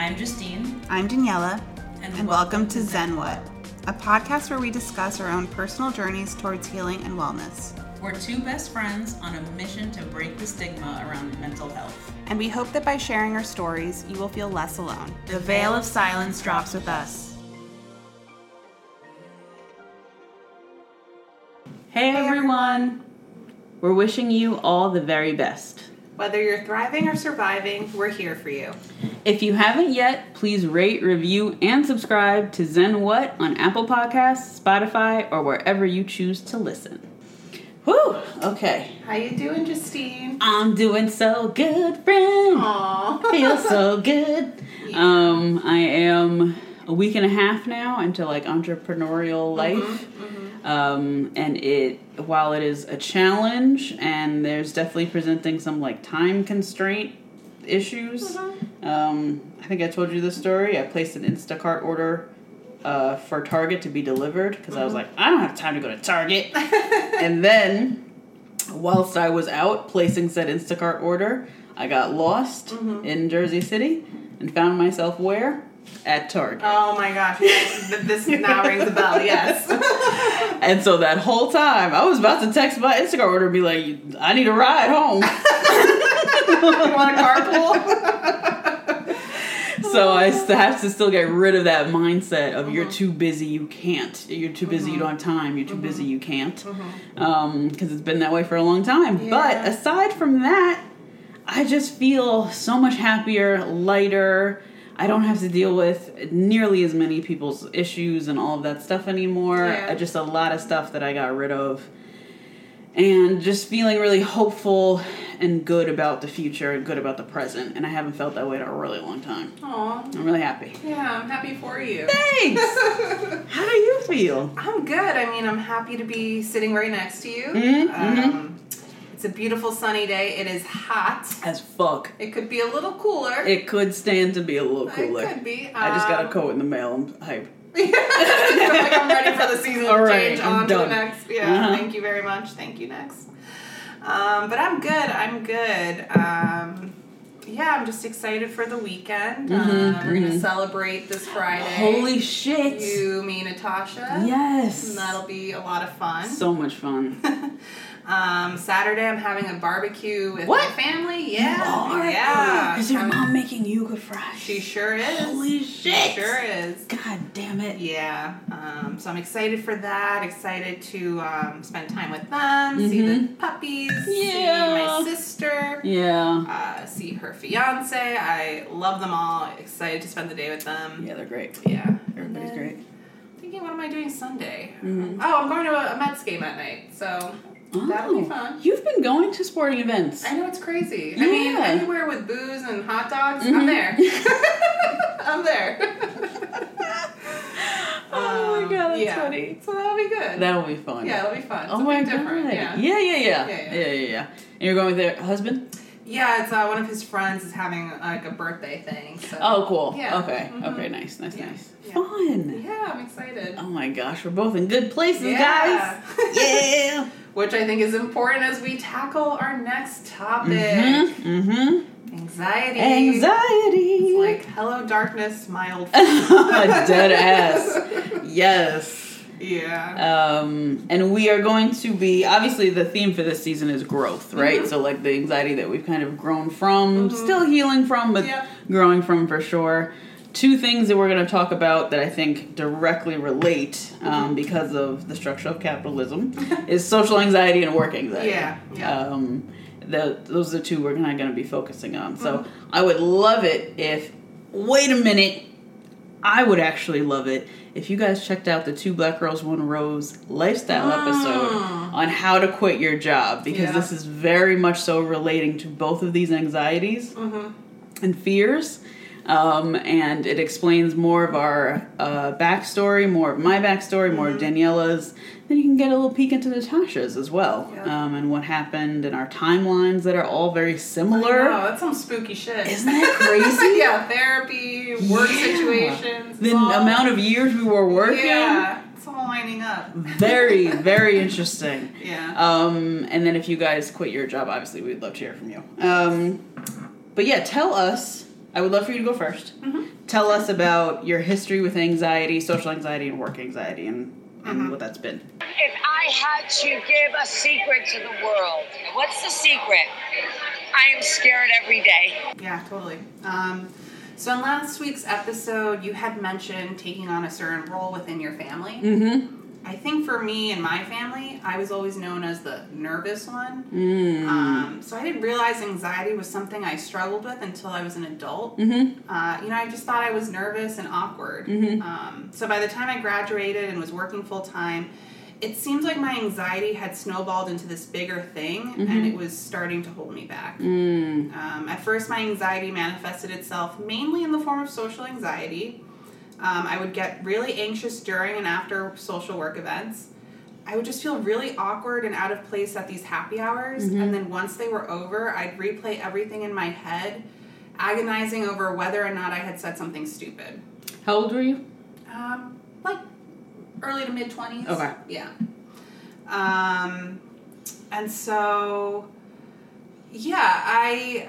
I'm Justine. I'm Daniela, And and, welcome to Zen What, a podcast where we discuss our own personal journeys towards healing and wellness. We're two best friends on a mission to break the stigma around mental health. And we hope that by sharing our stories, you will feel less alone. The veil of silence drops with us. Hey, everyone! We're wishing you all the very best. Whether you're thriving or surviving, we're here for you. If you haven't yet, please rate, review, and subscribe to Zen What on Apple Podcasts, Spotify, or wherever you choose to listen. Whew! Okay. How you doing, Justine? I'm doing so good, friend. Aww. Feel so good. Um, I am a week and a half now into like entrepreneurial life. Um, and it while it is a challenge and there's definitely presenting some like time constraint issues. Um, I think I told you this story. I placed an Instacart order uh, for Target to be delivered because I was like, I don't have time to go to Target. and then whilst I was out placing said Instacart order, I got lost in Jersey City and found myself where? At Target. Oh my gosh, this now rings a bell, yes. And so that whole time, I was about to text my Instacart order and be like, I need a ride home. you want a carpool? so I have to still get rid of that mindset of you're mm-hmm. too busy, you can't. You're too busy, you mm-hmm. don't have time. You're too mm-hmm. busy, you can't. Um, because it's been that way for a long time. But aside from that, I just feel so much happier, lighter. I don't have to deal with nearly as many people's issues and all of that stuff anymore. Yeah. Just a lot of stuff that I got rid of. And just feeling really hopeful and good about the future and good about the present. And I haven't felt that way in a really long time. Aw, I'm really happy. yeah, I'm happy for you. Thanks! How do you feel? I'm good. I mean, I'm happy to be sitting right next to you. Mhm, Um, it's a beautiful sunny day. It is hot. As fuck. It could be a little cooler. It could stand to be a little cooler. It could be. I just got a Um, coat in the mail. I'm hyped. like I'm ready for the season All right, change I'm on to the next. Yeah, Uh-huh. thank you very much. Thank you, next. Um, but I'm good. I'm good. Um, yeah, I'm just excited for the weekend. Mhm, uh, we're gonna mhm. celebrate this Friday. Holy shit! You, me, Natasha. yes! And that'll be a lot of fun. So much fun. um, Saturday, I'm having a barbecue with What? my family. Yeah, yeah. Is your mom making yuca fries? She sure is. Holy She shit! sure is. God damn it. Yeah, um, so I'm excited for that. Excited to um, spend time with them, see the Mhm. puppies, see my sister, Yeah. uh, see her fiance. I love them all. Excited to spend the day with them. Yeah, they're great. Yeah. Everybody's great. Thinking, what am I doing Sunday? Mhm. Oh, I'm going to a, a Mets game at night, so that'll be Oh, fun. You've been going to sporting events. I know it's crazy. I mean, anywhere with booze and hot dogs, Mhm. I'm there. I'm there. Oh my God, that's Um, yeah. funny. So that'll be good. That'll be fun. yeah, it'll be fun. Oh Something my different. god. Yeah. Yeah, yeah, yeah. Yeah, Yeah, yeah. yeah, yeah. And you're going with your husband? Yeah, it's uh, one of his friends is having like a birthday thing. So. Oh, cool. Yeah. Okay. Mhm. Okay, nice, nice, Yeah. nice. Yeah. Fun. Yeah, I'm excited. Oh my gosh, we're both in good places, Yeah. guys. Yeah. Which I think is important as we tackle our next topic. Mm-hmm. Mm-hmm. Anxiety. Anxiety. It's like hello darkness, my old. Dead ass. Yes. Yeah. Um, and we are going to be obviously the theme for this season is growth, right? Mhm. So like the anxiety that we've kind of grown from, still healing from, but Yep. growing from for sure. Two things that we're going to talk about that I think directly relate um, because of the structure of capitalism is social anxiety and work anxiety. Yeah, yeah. Um, the, those are the two we're kind of going to be focusing on. So I would love it if, wait a minute, I would actually love it if you guys checked out the Two Black Girls One Rose lifestyle episode on how to quit your job because Yeah. this is very much so relating to both of these anxieties Mhm. and fears. Um, and it explains more of our uh, backstory, more of my backstory, more of Daniela's. Then you can get a little peek into Natasha's as well, Yeah. um, and what happened and our timelines that are all very similar. Oh, that's some spooky shit. Isn't that crazy? yeah, therapy, work Yeah. situations. The all- amount of years we were working. Yeah, it's all lining up. Very, very interesting. Yeah. Um, and then if you guys quit your job, obviously we'd love to hear from you. Um, but yeah, tell us I would love for you to go 1st Mm-hmm. Tell us about your history with anxiety, social anxiety, and work anxiety, and, and Mm-hmm. what that's been. If I had to give a secret to the world, what's the secret? I am scared every day. Yeah, totally. Um, so in last week's episode, you had mentioned taking on a certain role within your family. Mm-hmm. I think for me and my family, I was always known as the nervous one. Mm. Um, so I didn't realize anxiety was something I struggled with until I was an adult. Mm-hmm. Uh, you know, I just thought I was nervous and awkward. Mhm. Um, so by the time I graduated and was working full time, it seems like my anxiety had snowballed into this bigger thing, and it was starting to hold me back. Mm. Um, at first, my anxiety manifested itself mainly in the form of social anxiety. Um, I would get really anxious during and after social work events. I would just feel really awkward and out of place at these happy hours. And then once they were over, I'd replay everything in my head, agonizing over whether or not I had said something stupid. How old were you? Um, like early to mid 20s. Okay. Yeah. Um, and so, yeah, I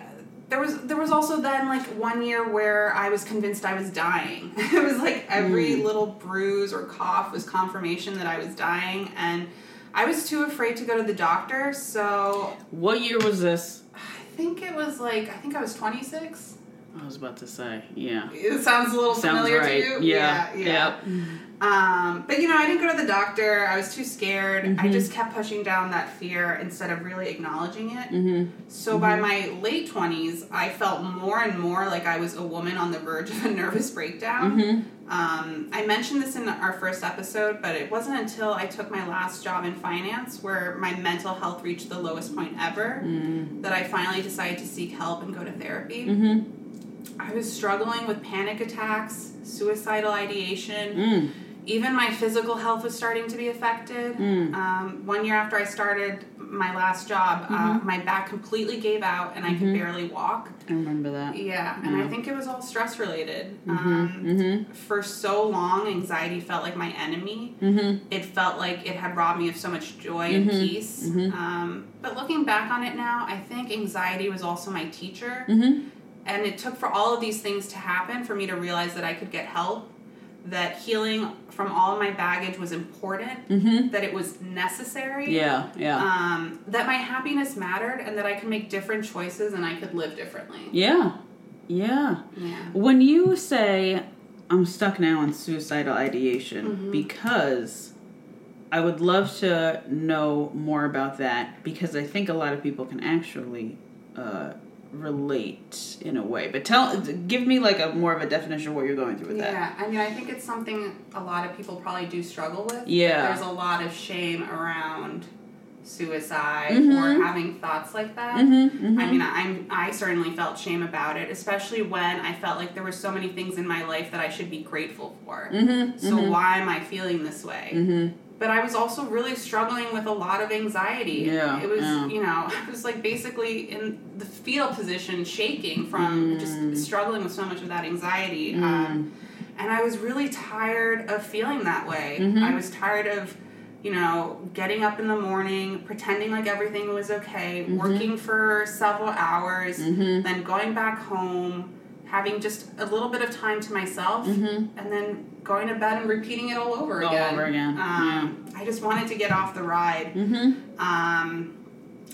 there was there was also then like one year where I was convinced I was dying. it was like every hmm. little bruise or cough was confirmation that I was dying, and I was too afraid to go to the doctor. So What year was this? I think it was like I think I was twenty six. I was about to say, yeah. It sounds a little Sounds familiar right. to you. Yeah. yeah. Um, but you know, I didn't go to the doctor. I was too scared. I Mhm. just kept pushing down that fear instead of really acknowledging it. Mm-hmm. So by my late twenties, I felt more and more like I was a woman on the verge of a nervous breakdown. Mm-hmm. Um, I mentioned this in our first episode, but it wasn't until I took my last job in finance where my mental health reached the lowest point ever Mm. that I finally decided to seek help and go to therapy. Mm-hmm. I was struggling with panic attacks, suicidal ideation. Mm. Even my physical health was starting to be affected. Mm. Um, one year after I started my last job, uh, Mm-hmm. my back completely gave out and I could barely walk. I remember that. Yeah, and I think it was all stress related. Mm-hmm. Um, Mm-hmm. for so long, anxiety felt like my enemy. Mm-hmm. It felt like it had robbed me of so much joy and peace. Um, but looking back on it now, I think anxiety was also my teacher. Mm-hmm. And it took for all of these things to happen for me to realize that I could get help, that healing from all of my baggage was important, Mm-hmm. that it was necessary, Yeah, yeah. um, that my happiness mattered, and that I could make different choices and I could live differently. yeah. Yeah. Yeah. When you say I'm stuck now in suicidal ideation Mm-hmm. because I would love to know more about that because I think a lot of people can actually uh, relate in a way. But tell, give me like a more of a definition of what you're going through with that. Yeah, I mean, I think it's something a lot of people probably do struggle with. Yeah. There's a lot of shame around suicide Mhm. or having thoughts like that. Mm-hmm, I mean, I'm I certainly felt shame about it, especially when I felt like there were so many things in my life that I should be grateful for. mm-hmm, So why am I feeling this way? Mm-hmm. But I was also really struggling with a lot of anxiety. Yeah, It was, yeah. you know, I was like basically in the fetal position, shaking from Mm. just struggling with so much of that anxiety. Um, and I was really tired of feeling that way. Mhm. I was tired of, you know, getting up in the morning, pretending like everything was okay, Mm-hmm. working for several hours, Mhm. then going back home, having just a little bit of time to myself, Mhm. and then going to bed and repeating it all over again. All again. over again, Um, I just wanted to get off the ride. Mm-hmm. Um,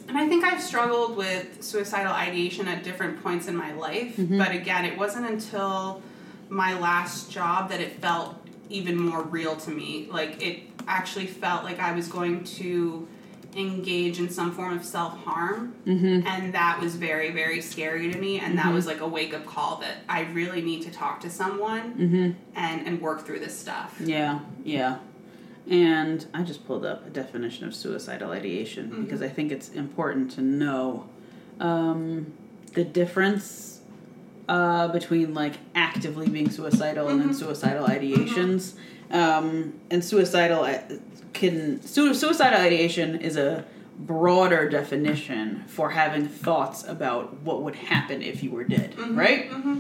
and I think I've struggled with suicidal ideation at different points in my life, Mhm. but again, it wasn't until my last job that it felt even more real to me. Like, it actually felt like I was going to engage in some form of self harm, Mm-hmm. and that was very, very scary to me. And that was like a wake up call that I really need to talk to someone Mm-hmm. and, and work through this stuff. Yeah, yeah. And I just pulled up a definition of suicidal ideation Mhm. because I think it's important to know um, the difference uh, between like actively being suicidal and then Mhm. suicidal ideations. Um, and suicidal can su- suicidal ideation is a broader definition for having thoughts about what would happen if you were dead, right? Mm-hmm.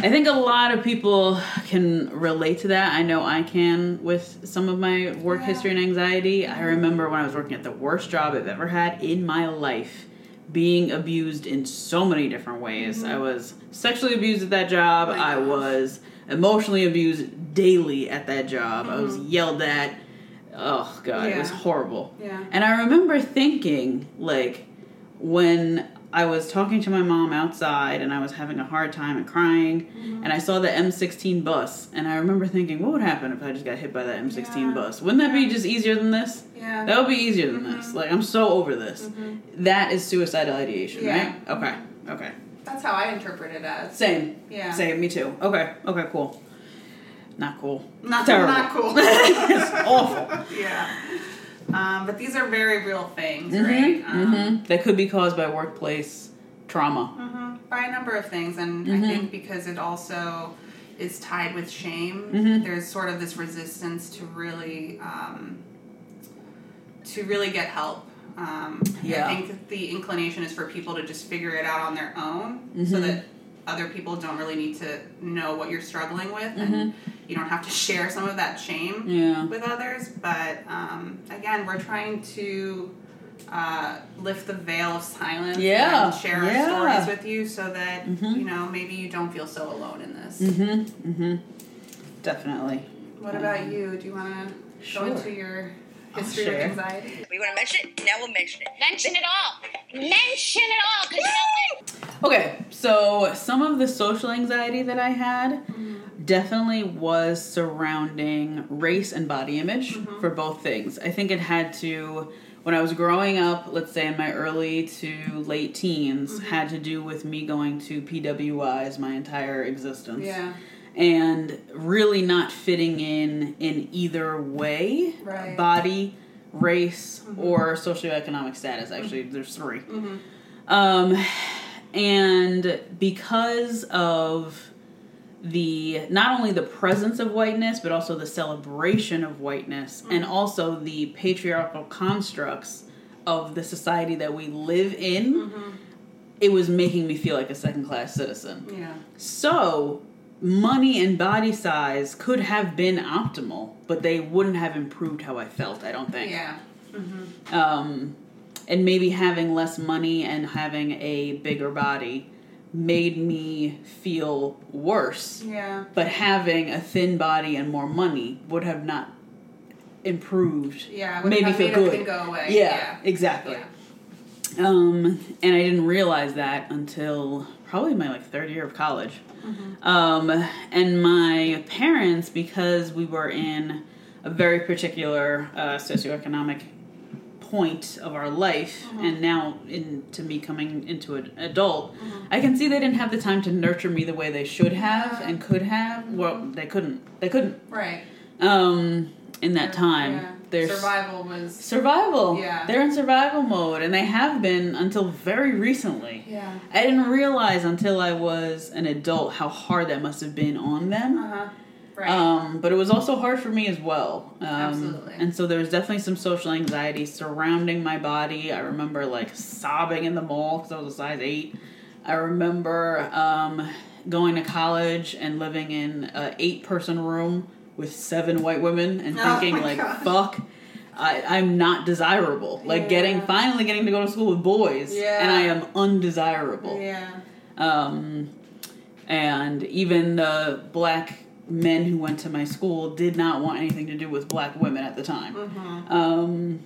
I think a lot of people can relate to that. I know I can with some of my work Yeah. history and anxiety. I remember when I was working at the worst job I've ever had in my life being abused in so many different ways. I was sexually abused at that job. Mm-hmm. Oh I was emotionally abused daily at that job. I was yelled at. Oh god, it was Mm-hmm. Horrible. Yeah. And I remember thinking, like, when I was talking to my mom outside and I was having a hard time and crying, Mm-hmm. and I saw the M16 bus, and I remember thinking, what would happen if I just got hit by that M16 Yeah. bus? Wouldn't that be just easier than this? Yeah. That would be easier than this. Like, I'm so over this. That is suicidal ideation, Yeah. right? Okay, okay. That's how I interpret it as. Same. Yeah. Same, me too. Okay, okay, cool. Not cool. Not, Terrible. not cool. it's awful. yeah. Um, but these are very real things, Mhm, right? Um, mhm. That could be caused by workplace trauma. mhm, By a number of things, and Mm-hmm. I think because it also is tied with shame, Mhm. there's sort of this resistance to really, um, to really get help. Um, Yeah. I think the inclination is for people to just figure it out on their own, so that other people don't really need to know what you're struggling with, and you don't have to share some of that shame Mm-hmm. Yeah. with others. But um, again, we're trying to uh, lift the veil of silence Yeah, and share yeah. our stories with you so that Mhm. you know maybe you don't feel so alone in this. Mm-hmm. Mm-hmm. Definitely. What about you? Do you want to Sure. go into your I'll Oh, history share. of anxiety? We want to mention it? Now we'll mention it. Mention it all. Mention it all, because you know what? Okay, so some of the social anxiety that I had mm-hmm. definitely was surrounding race and body image mm-hmm. for both things. I think it had to, when I was growing up, let's say in my early to late teens, mm-hmm. had to do with me going to PWIs my entire existence. Yeah. And really not fitting in in either way. Right. body race mm-hmm. or socioeconomic status actually mm-hmm. there's 3 mm-hmm. um, and because of the not only the presence of whiteness but also the celebration of whiteness and also the patriarchal constructs of the society that we live in it was making me feel like a second class citizen. Yeah. so, money and body size could have been optimal, but they wouldn't have improved how I felt, I don't think. Yeah. Um, and maybe having less money and having a bigger body made me feel worse. Yeah. But having a thin body and more money would have not improved. Yeah. Would made me feel made good. go away. Yeah, exactly. Yeah. Um, and I didn't realize that until probably my like third year of college. Um, and my parents, because we were in a very particular uh, socioeconomic point of our life, and now into me coming into an adult, I can see they didn't have the time to nurture me the way they should have and could have. Well, they couldn't. They couldn't. Right. Um, in that time, Yeah. There's survival was. survival. Yeah. They're in survival mode, and they have been until very recently. Yeah. I didn't realize until I was an adult how hard that must have been on them. Uh huh. Right. Um, but it was also hard for me as well. Um, Absolutely. And so there was definitely some social anxiety surrounding my body. I remember like sobbing in the mall because I was a size eight. I remember um, going to college and living in an eight person room with seven white women and Oh thinking like, gosh. fuck. I, I'm not desirable. Like getting finally getting to go to school with boys, Yeah. and I am undesirable. yeah. Um, and even the black men who went to my school did not want anything to do with black women at the time. Mm-hmm. Um,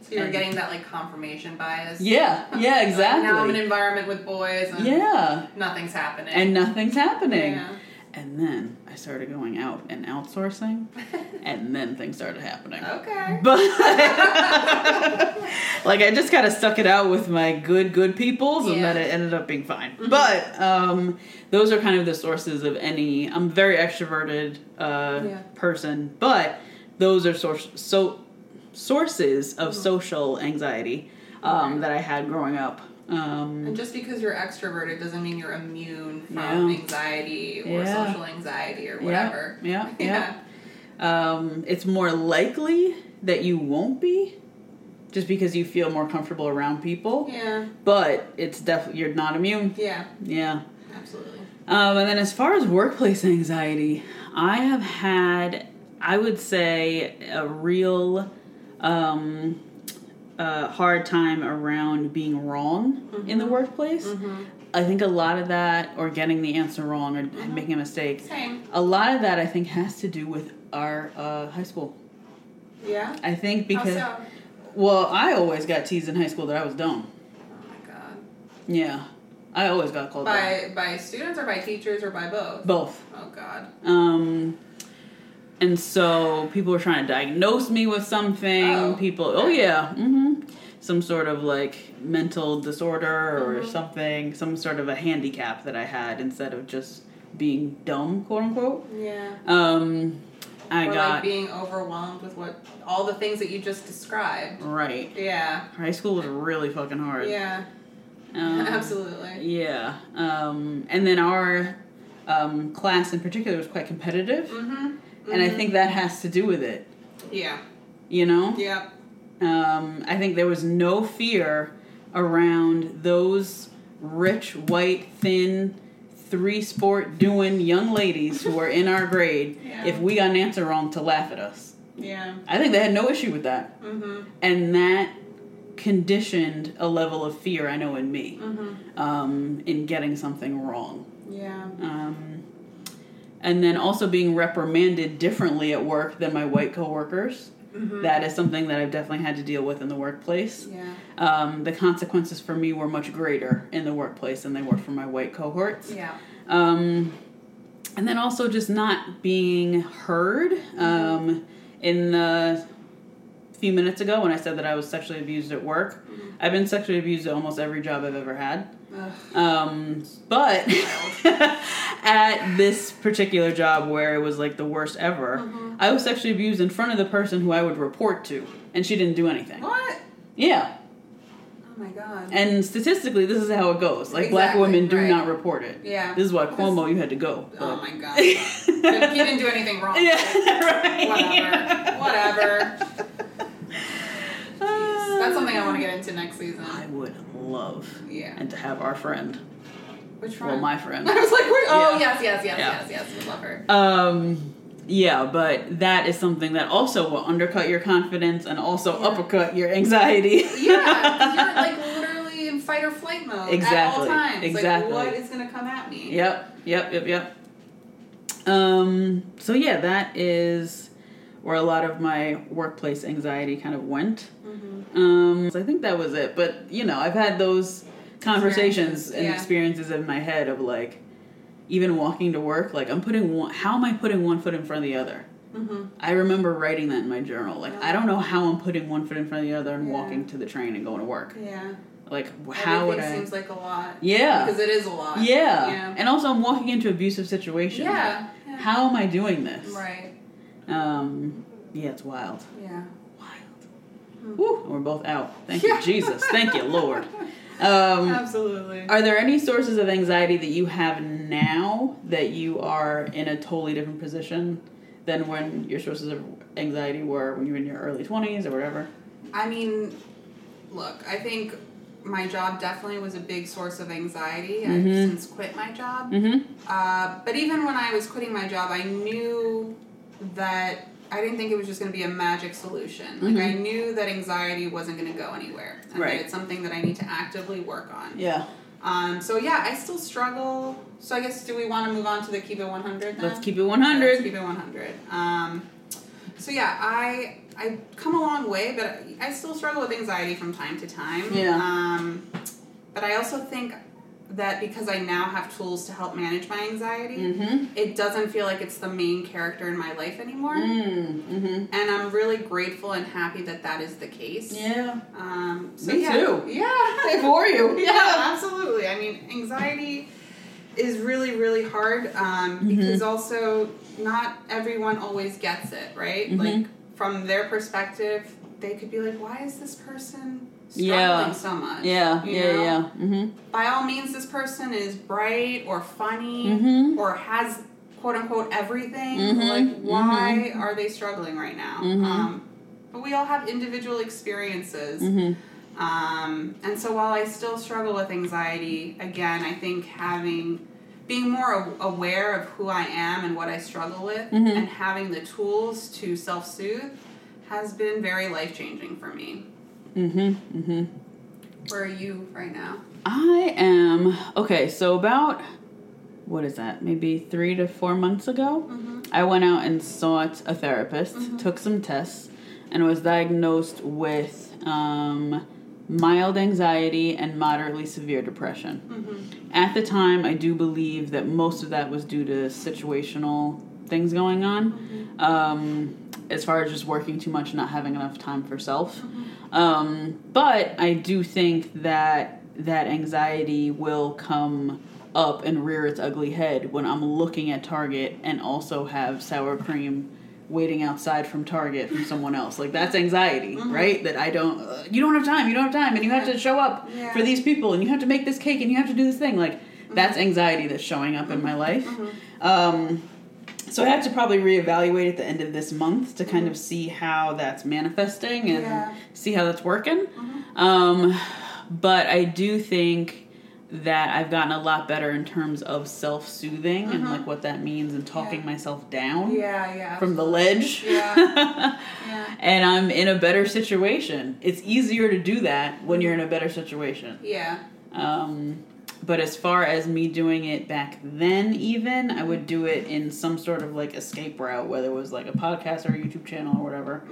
So you're And- getting that like confirmation bias. yeah, yeah, Like, exactly. now I'm in an environment with boys and yeah, nothing's happening. and nothing's happening. Yeah. And then I started going out and outsourcing, and then things started happening. okay. But like I just kind of stuck it out with my good good peoples, and Yeah. then it ended up being fine. But um, those are kind of the sources of any. I'm a very extroverted uh, Yeah. person, but those are source so sources of Mm-hmm. social anxiety um, that I had growing up. Um, And just because you're extroverted doesn't mean you're immune from Yeah. anxiety or Yeah. social anxiety or whatever. Yeah, Yeah. yeah. Um, it's more likely that you won't be, just because you feel more comfortable around people. Yeah. but it's definitely you're not immune. Yeah. Yeah. Absolutely. Um, and then as far as workplace anxiety, I have had, I would say, a real um, a hard time around being wrong in the workplace. I think a lot of that, or getting the answer wrong, or making a mistake, Same. a lot of that I think has to do with our uh, high school. Yeah. I think because, so? well, I always got teased in high school that I was dumb. Oh my god. Yeah, I always got called dumb. By by students or by teachers or by both? Both. Oh god. Um, and so people were trying to diagnose me with something. Oh. People, oh yeah, hmm some sort of like mental disorder or Mm-hmm. something, some sort of a handicap that I had instead of just being dumb, quote unquote. Yeah. Um, I or got like being overwhelmed with what all the things that you just described. right. Yeah. High school was really fucking hard. Yeah. Um, Absolutely. Yeah. Um, and then our um, class in particular was quite competitive, Mm-hmm. And I think that has to do with it. Yeah. You know. Yep. Um, I think there was no fear around those rich, white, thin, three sport doing young ladies who were in our grade Yeah. if we got an answer wrong to laugh at us. Yeah. I think they had no issue with that. Mm-hmm. And that conditioned a level of fear I know in me Mm-hmm. um, in getting something wrong. Yeah. Um, and then also being reprimanded differently at work than my white coworkers. Mm-hmm. That is something that I've definitely had to deal with in the workplace. Yeah. Um, the consequences for me were much greater in the workplace than they were for my white cohorts. Yeah. Um, and then also just not being heard. Um, in the few minutes ago when I said that I was sexually abused at work, I've been sexually abused at almost every job I've ever had. Um, but at this particular job where it was like the worst ever, Mm-hmm. I was sexually abused in front of the person who I would report to, and she didn't do anything. What? Yeah, Oh my god. and statistically, this is how it goes. Like black women do right. not report it. Yeah. This is why Cuomo, you had to go. Oh my god. he didn't do anything wrong. yeah, right. Whatever. Whatever. That's something I want to get into next season. I would love Yeah. and to have our friend, Which one? well, my friend. I was like, oh Yeah. yes, yes, yes, Yeah. yes, yes. We love her. Um, yeah, but that is something that also will undercut your confidence and also Yeah. uppercut your anxiety. Yeah, you're like literally in fight or flight mode Exactly, at all times. exactly. Like, what is gonna come at me? Yep, yep, yep, yep. Um, so yeah, that is where a lot of my workplace anxiety kind of went. Mm-hmm. Um, so I think that was it. But you know, I've had those conversations Experiences, and yeah. experiences in my head of like, even walking to work, like I'm putting one. How am I putting one foot in front of the other? Mm-hmm. I remember writing that in my journal. Like I don't know how I'm putting one foot in front of the other and Yeah. walking to the train and going to work. Yeah. Like how would I? seems like a lot. Yeah. Because it is a lot. yeah. Yeah. and also I'm walking into abusive situations. Yeah. yeah. How am I doing this? Right. Um, yeah, it's wild. Yeah. Wild. Woo, we're both out. Thank you, Jesus. Thank you, Lord. Um, Absolutely. are there any sources of anxiety that you have now that you are in a totally different position than when your sources of anxiety were when you were in your early 20s or whatever? I mean, look, I think my job definitely was a big source of anxiety. I've Mhm. since quit my job. Mm-hmm. Uh, but even when I was quitting my job, I knew that I didn't think it was just going to be a magic solution. Like I knew that anxiety wasn't going to go anywhere, and Right. that it's something that I need to actively work on. Yeah. Um, so yeah, I still struggle. So I guess do we want to move on to the keep it one hundred? Let's keep it Let's 100. keep it one hundred. Um, so yeah, I I come a long way, but I still struggle with anxiety from time to time. Yeah. Um, but I also think that because I now have tools to help manage my anxiety, Mm-hmm. it doesn't feel like it's the main character in my life anymore. Mm-hmm. And I'm really grateful and happy that that is the case. Yeah. Um, so Me yeah, too. Yeah. For you. yeah, absolutely. I mean, anxiety is really, really hard um, Mm-hmm. because also not everyone always gets it, right? Mhm. Like, from their perspective, they could be like, why is this person struggling Yeah. so much? Yeah. Yeah. know? Yeah. Mm-hmm. By all means, this person is bright or funny Mhm. or has quote unquote everything. Mhm, Like, why are they struggling right now? Mhm. Um, but we all have individual experiences. Mm-hmm. Um, and so while I still struggle with anxiety, again, I think having being more aware of who I am and what I struggle with and having the tools to self soothe has been very life changing for me. Mm-hmm. Mm-hmm. Where are you right now? I am okay. So about what is that? Maybe three to four months ago, I went out and sought a therapist, took some tests, and was diagnosed with um, mild anxiety and moderately severe depression. At the time, I do believe that most of that was due to situational things going on. Um, as far as just working too much, and not having enough time for self. Um, but I do think that that anxiety will come up and rear its ugly head when I'm looking at Target and also have sour cream waiting outside from Target from someone else. Like that's anxiety, right? That I don't uh, you don't have time, you don't have time and you have to show up Yeah. for these people and you have to make this cake and you have to do this thing. Like that's anxiety that's showing up in my life. Um so I have to probably reevaluate at the end of this month to kind of see how that's manifesting and Yeah. see how that's working. Um, but I do think that I've gotten a lot better in terms of self soothing and like what that means and talking Yeah. myself down Yeah, yeah. from the ledge. Yeah. yeah. and I'm in a better situation. It's easier to do that when you're in a better situation. Yeah. Um, but as far as me doing it back then, even I would do it in some sort of like escape route, whether it was like a podcast or a YouTube channel or whatever.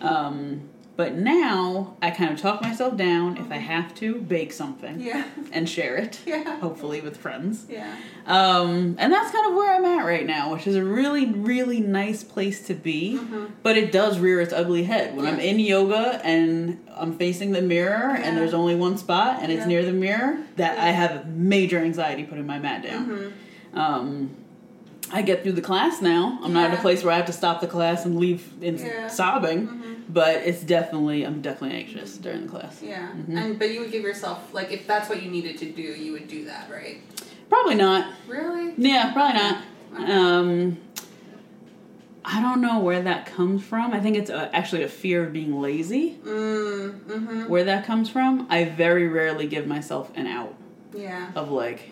Um, but now I kind of talk myself down. If I have to, bake something Yeah. and share it, Yeah. hopefully with friends. Yeah. Um, and that's kind of where I'm at right now, which is a really, really nice place to be. But it does rear its ugly head when I'm in yoga and I'm facing the mirror Yeah. and there's only one spot and it's near the mirror. That I have major anxiety putting my mat down. Mm-hmm. Um, I get through the class now. I'm not at a place where I have to stop the class and leave in Yeah. sobbing. Mm-hmm. But it's definitely I'm definitely anxious during the class. Yeah. Mm-hmm. And but you would give yourself like if that's what you needed to do, you would do that, right? Probably not. Really? Yeah, probably not. Okay. Um, I don't know where that comes from. I think it's uh actually a fear of being lazy. Mm. Mm-hmm. Where that comes from, I very rarely give myself an out Yeah. of like,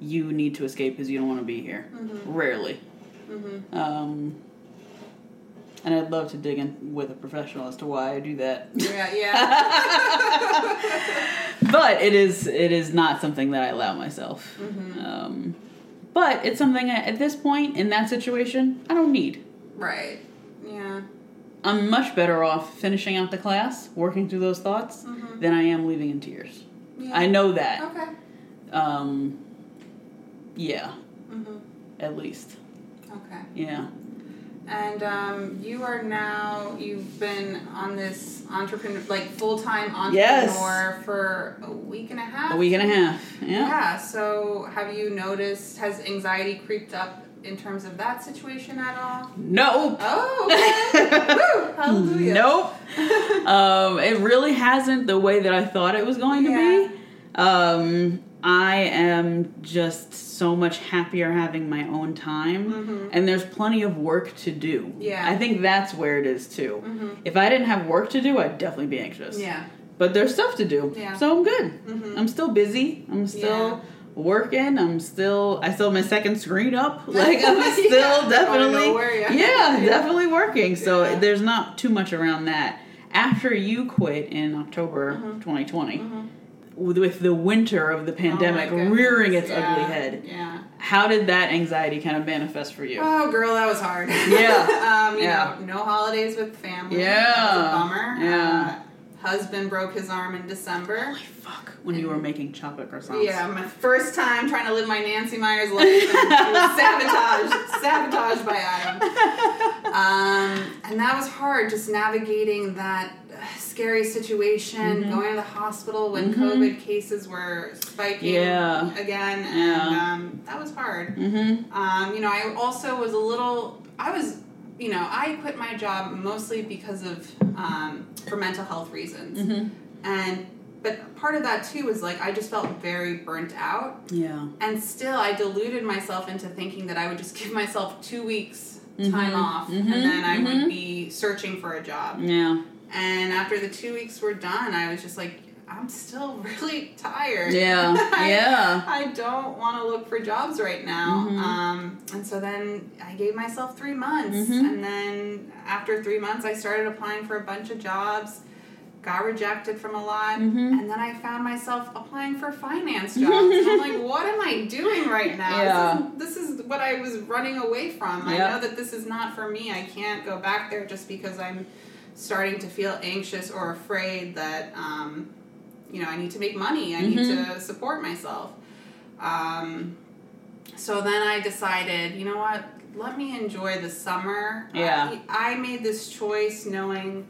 you need to escape because you don't want to be here. Mm-hmm. Rarely. Mm-hmm. Um, and I'd love to dig in with a professional as to why I do that. Yeah. Yeah. but it is it is not something that I allow myself. Mm-hmm. Um, but it's something I, at this point in that situation I don't need. right. Yeah. I'm much better off finishing out the class, working through those thoughts, Mhm. than I am leaving in tears. Yeah. I know that. Okay. Um, yeah, Mm-hmm. at least. Okay. Yeah. And um, you are now you've been on this entrepreneur like full time entrepreneur Yes. for a week and a half. A week and a half. Yeah. Yeah. So have you noticed has anxiety creeped up in terms of that situation at all? Nope. Oh, okay. Hallelujah. Nope. um, it really hasn't the way that I thought it was going to Yeah. be. Um, I am just so much happier having my own time, and there's plenty of work to do. Mm-hmm. Yeah. I think that's where it is too. Mhm. If I didn't have work to do, I'd definitely be anxious. Yeah. But there's stuff to do, Yeah. so I'm good. Mhm. I'm still busy. I'm still Yeah. working. I'm still. I still have my second screen up. Like I'm still Going definitely. nowhere, yeah. yeah, Yeah. definitely working. So Yeah. there's not too much around that. After you quit in October Mm-hmm. 2020, with, with the winter of the pandemic Oh rearing its Yeah. ugly head, Yeah. how did that anxiety kind of manifest for you? Oh, girl, that was hard. Yeah. um, you Yeah. know, no holidays with family. Yeah. That was a bummer. Yeah. Uh, husband broke his arm in December. Holy fuck! When you were making chocolate croissants. Yeah, my first time trying to live my Nancy Meyers life. It was sabotaged, sabotaged by Adam. Um, and that was hard, just navigating that scary situation, Mm-hmm. going to the hospital when COVID cases were spiking Yeah. again, and Yeah. um, that was hard. Mm-hmm. Um, you know, I also was a little. I was, you know, I quit my job mostly because of um, for mental health reasons, Mm-hmm. and but part of that too was like I just felt very burnt out, Yeah. and still I deluded myself into thinking that I would just give myself two weeks time Mhm. off, Mhm. and then I would be searching for a job. Yeah. And after the two weeks were done, I was just like, I'm still really tired. Yeah. I- Yeah. I don't want to look for jobs right now. Mhm. Um, and so then I gave myself three months. Mhm. And then after three months, I started applying for a bunch of jobs. got rejected from a lot, Mhm. and then I found myself applying for finance jobs. and I'm like, what am I doing right now? Yeah. This, is, this is what I was running away from. I know that this is not for me. I can't go back there just because I'm starting to feel anxious or afraid that, um, you know, I need to make money. I need Mhm. to support myself. Um, so then I decided, you know what? Let me enjoy the summer. Yeah. I, I made this choice knowing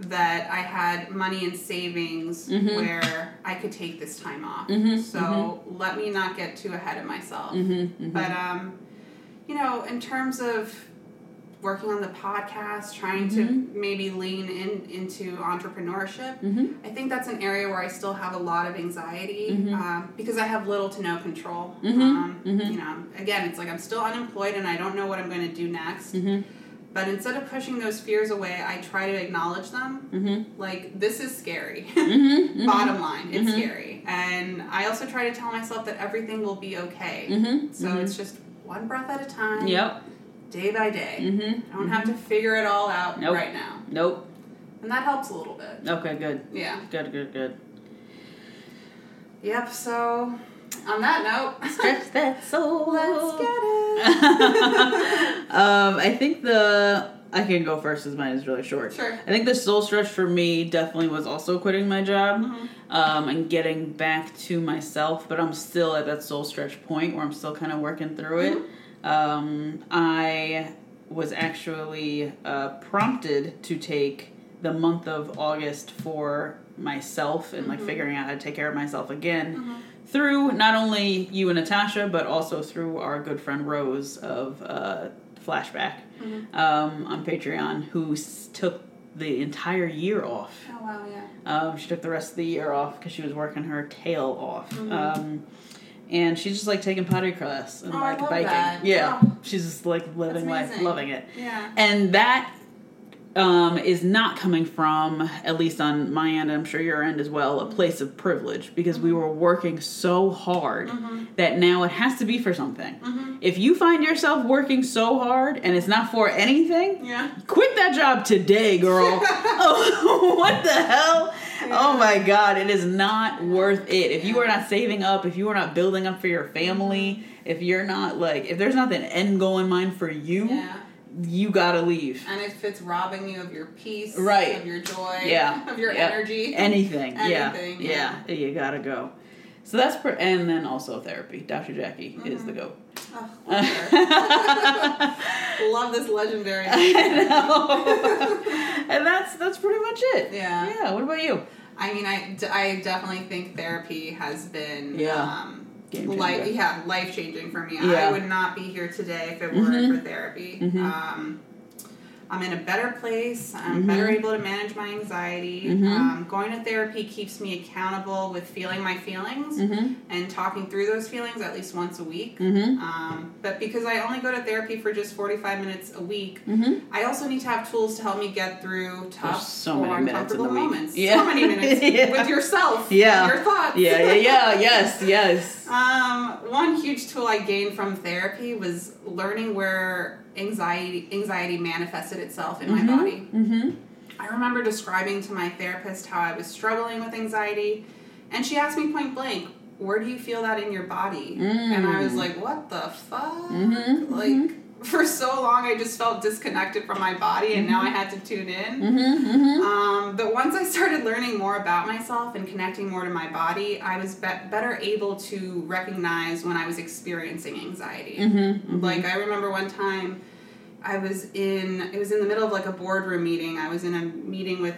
that I had money in savings Mhm. where I could take this time off. Mhm, So let me not get too ahead of myself. Mm-hmm, But um, you know, in terms of working on the podcast, trying to maybe lean in into entrepreneurship, mm-hmm. I think that's an area where I still have a lot of anxiety Mhm. um, because I have little to no control. Mhm, Um, mhm. You know, again, it's like I'm still unemployed and I don't know what I'm going to do next. Mm-hmm. But instead of pushing those fears away, I try to acknowledge them. Mm-hmm. Like this is scary. Mm-hmm. Bottom line, it's scary, and I also try to tell myself that everything will be okay. Mm-hmm. So it's just one breath at a time, Yep. Day by day. Mm-hmm. I don't have to figure it all out Nope. right now, Nope. and that helps a little bit. Okay, good. Yeah. Good, good, good. Yep. So, on that note, Stretch that soul. let's get it. um, I think the I can go first because mine is really short. Sure. I think the soul stretch for me definitely was also quitting my job Mhm. um, and getting back to myself, but I'm still at that soul stretch point where I'm still kind of working through it. Um, I was actually uh, prompted to take the month of August for myself and like figuring out how to take care of myself again through not only you and Natasha, but also through our good friend Rose of uh, Flashback um, on Patreon, who s- took the entire year off. Oh wow, yeah. Um, she took the rest of the year off because she was working her tail off. Mm-hmm. Um, and she's just like taking pottery class and Oh, like biking. that. Yeah, Oh. she's just like living life, loving it. Yeah. And that um, is not coming from, at least on my end, I'm sure your end as well, a place of privilege because we were working so hard that now it has to be for something. If you find yourself working so hard and it's not for anything, Yeah. quit that job today, girl. oh, what the hell? Oh my god, it is not worth it. If you are not saving up, if you are not building up for your family, mm-hmm. if you're not like, if there's not an end goal in mind for you, Yeah. you gotta leave. And if it's robbing you of your peace, Right. of your joy, Yeah. of your Yeah. energy, Anything. Anything, yeah. yeah. You gotta go. So that's per- and then also therapy. Dr. Jackie is the mm-hmm. goat. Oh, love this legendary. I know. and that's that's pretty much it. Yeah. Yeah. What about you? I mean, I, I definitely think therapy has been Yeah. um, life yeah life changing for me. Yeah. I would not be here today if it weren't Mhm. for therapy. Mhm. Um, I'm in a better place. I'm Mhm. better able to manage my anxiety. Mhm. Um, going to therapy keeps me accountable with feeling my feelings Mm-hmm. and talking through those feelings at least once a week. Mm-hmm. Um, but because I only go to therapy for just 45 minutes a week, Mm-hmm. I also need to have tools to help me get through tough so or many minutes in the uncomfortable week. moments. Yeah. So many minutes Yeah. with yourself. Yeah. Your thoughts. Yeah, yeah, yeah. Yes, yes. Um, one huge tool I gained from therapy was learning where anxiety anxiety manifested itself in my body. Mm-hmm. I remember describing to my therapist how I was struggling with anxiety, and she asked me point blank, "Where do you feel that in your body?" And I was like, "What the fuck?" Mhm, Like for so long, I just felt disconnected from my body, and now I had to tune in. Mm-hmm. Mm-hmm. Um, but once I started learning more about myself and connecting more to my body, I was be- better able to recognize when I was experiencing anxiety. Mm-hmm. Like I remember one time, I was in it was in the middle of like a boardroom meeting. I was in a meeting with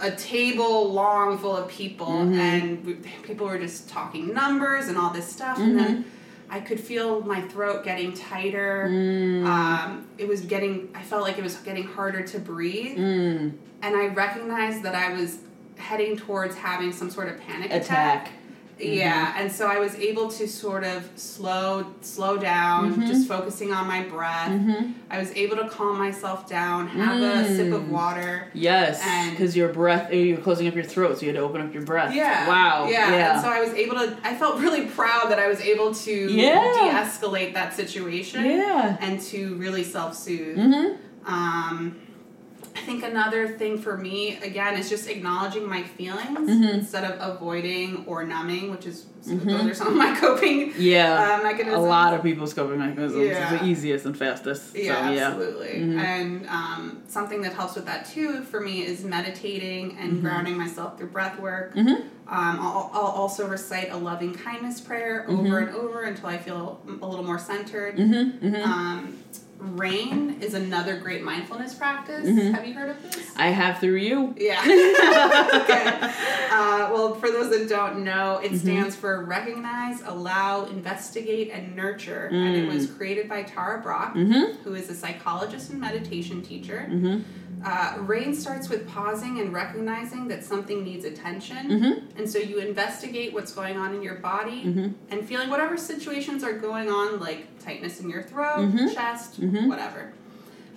a table long full of people, and we, people were just talking numbers and all this stuff, and then. I could feel my throat getting tighter. Mm. Um, it was getting. I felt like it was getting harder to breathe Mm. and I recognized that I was heading towards having some sort of panic attack. Attack. Yeah, and so I was able to sort of slow slow down, just focusing on my breath. Mm-hmm. I was able to calm myself down, have a sip of Mm. water. Yes, And- because your breath, you're closing up your throat, so you had to open up your breath. Yeah. Wow. Yeah. Yeah. And so I was able to I felt really proud that I was able to Yeah. de-escalate that situation yeah. and to really self-soothe. Mm-hmm. Um, think another thing for me again is just acknowledging my feelings Mm-hmm. instead of avoiding or numbing, which is those are some of my coping Yeah. uh, mechanisms. a lot of people's coping mechanisms is the easiest and fastest. Yeah, so, yeah. absolutely. Mhm. And um, something that helps with that too for me is meditating and grounding myself through breath work. Mhm. Um, I'll, I'll also recite a loving kindness prayer over and over until I feel a little more centered. Mm-hmm, mm-hmm. Um, rain is another great mindfulness practice. Mhm. Have you heard of this? I have through you. Yeah. okay. Uh, well, for those that don't know, Mm-hmm. it stands for recognize, allow, investigate, and nurture. And it was created by Tara Brach, Mm-hmm. who is a psychologist and meditation teacher. Mm-hmm. Uh, rain starts with pausing and recognizing that something needs attention. Mm-hmm. And so you investigate what's going on in your body Mhm. and feeling whatever situations are going on, like tightness in your throat, Mhm. chest, Mhm. whatever.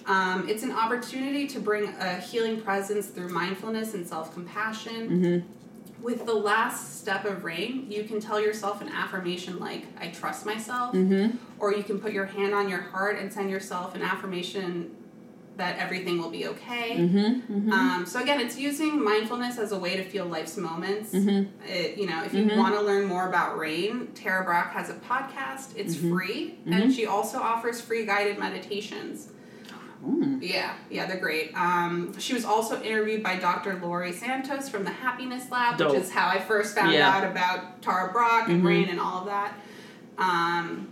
Um, it's an opportunity to bring a healing presence through mindfulness and self compassion. Mm-hmm. With the last step of rain, you can tell yourself an affirmation like, I trust myself, Mm-hmm. or you can put your hand on your heart and send yourself an affirmation that everything will be okay. Mm-hmm. Um, so again, it's using mindfulness as a way to feel life's moments. Mhm. It, you know, if you Mhm. want to learn more about rain, Tara Brach has a podcast. It's Mm-hmm. free, and she also offers free guided meditations. Mm. Yeah, yeah, they're great. Um, she was also interviewed by Dr. Laurie Santos from the Happiness Lab, Dope. which is how I first found Yeah. out about Tara Brach and rain and all of that. Um,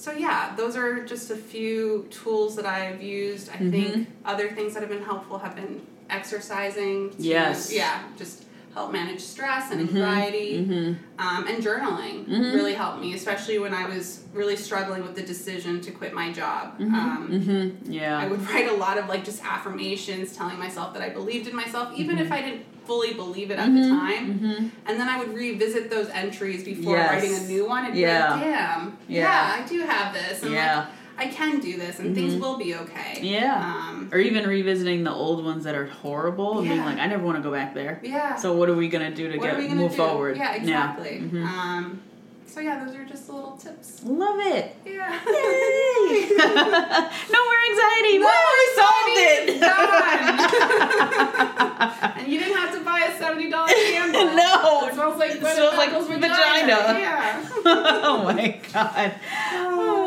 so yeah, those are just a few tools that I've used. I Mm-hmm. think other things that have been helpful have been exercising. To, Yes. Yeah, just help manage stress and Mhm. anxiety. Mhm. Um, and journaling Mhm. really helped me, especially when I was really struggling with the decision to quit my job. Um, Mm-hmm. Yeah. I would write a lot of like just affirmations telling myself that I believed in myself, even if I didn't fully believe it at the time. Mm-hmm. And then I would revisit those entries before Yes. writing a new one and be Yeah. like, damn, yeah. Yeah. I do have this. And Yeah. like, I can do this and things will be okay. Yeah. Um, Or even revisiting the old ones that are horrible and being like, I never want to go back there. yeah. So what are we gonna do to what get move do? forward? Yeah, exactly. Mhm. Um, so yeah, those are just the little tips. Love it. Yeah. Yay! no more anxiety. No, Woo, we solved it. Done. and you didn't have to buy a seventy dollar candle. No. it smells like It smells like Beckles vagina. Yeah. oh my god. The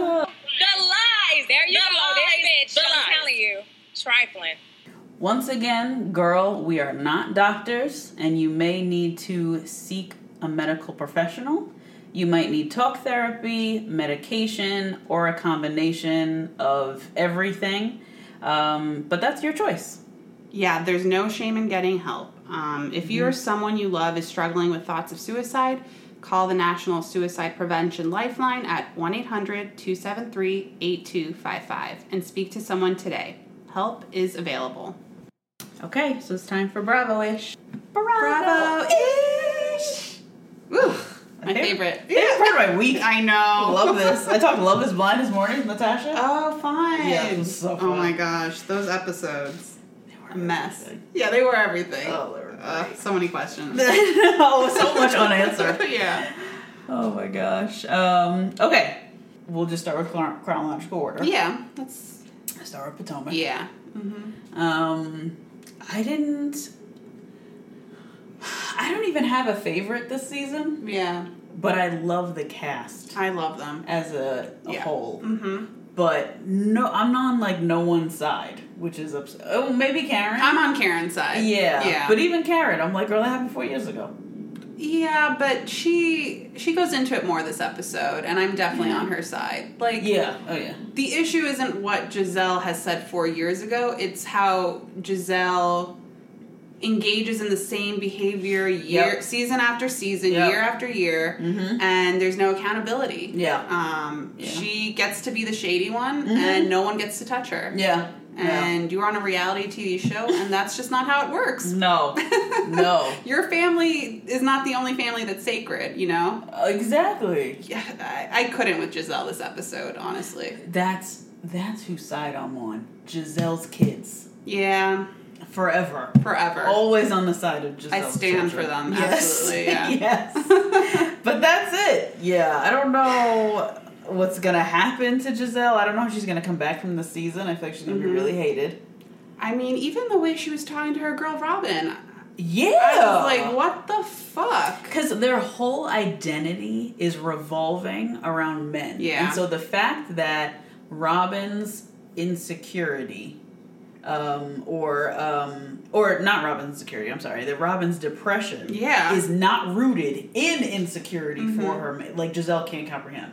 lies. There you The go. lies. This bitch. The I'm lies. telling you. Trifling. Once again, girl, we are not doctors, and you may need to seek a medical professional. You might need talk therapy, medication, or a combination of everything. Um, but that's your choice. Yeah, there's no shame in getting help. Um, if you or someone you love is struggling with thoughts of suicide, call the National Suicide Prevention Lifeline at 1 800 273 8255 and speak to someone today. Help is available. Okay, so it's time for Bravo ish. Bravo ish! Woo! My favorite. Favorite part of my week. I know. love this. I talked Love is Blind this morning, Natasha. Oh, fine. Yeah, it was so Oh my gosh, those episodes. They were A mess. everything. Yeah, they were everything. Oh, Uh, so many questions. oh, so much unanswered. yeah. Oh my gosh. Um, okay, we'll just start with chronological order. Yeah, that's. Start with Potomac. Yeah. Um, I didn't. I don't even have a favorite this season, Yeah. but I love the cast I love them. as a, a Yeah. whole. Mm-hmm. But no, I'm on like no one's side, which is upset. Oh, maybe Karen. I'm on Karen's side. yeah, Yeah. But even Karen, I'm like, girl, that happened four years ago. yeah, but she she goes into it more this episode, and I'm definitely on her side. Like, Yeah. Oh yeah. the issue isn't what Gizelle has said four years ago, it's how Gizelle engages in the same behavior year Yep. season after season, Yep. year after year, Mhm. and there's no accountability. Yeah. Um, Yeah. She gets to be the shady one, Mhm. and no one gets to touch her. Yeah. yeah. And you're on a reality TV show, and that's just not how it works. No. no. Your family is not the only family that's sacred, you know? Exactly. Yeah, I, I couldn't with Gizelle this episode, honestly. That's that's whose side I'm on. Gizelle's kids. Yeah, Forever. forever. Always on the side of Gizelle's I stand children. for them, Yes. absolutely, yeah. yes. but that's it. Yeah. I don't know what's gonna happen to Gizelle. I don't know if she's gonna come back from the season. I feel like she's gonna Mhm. be really hated. I mean, even the way she was talking to her girl Robin, Yeah. Like, what the fuck? Because their whole identity is revolving around men. Yeah. And so the fact that Robin's insecurity, um, or um, or not Robin's insecurity, I'm sorry, that Robin's depression Yeah. Mm-hmm. is not rooted in insecurity for her, like Gizelle can't comprehend.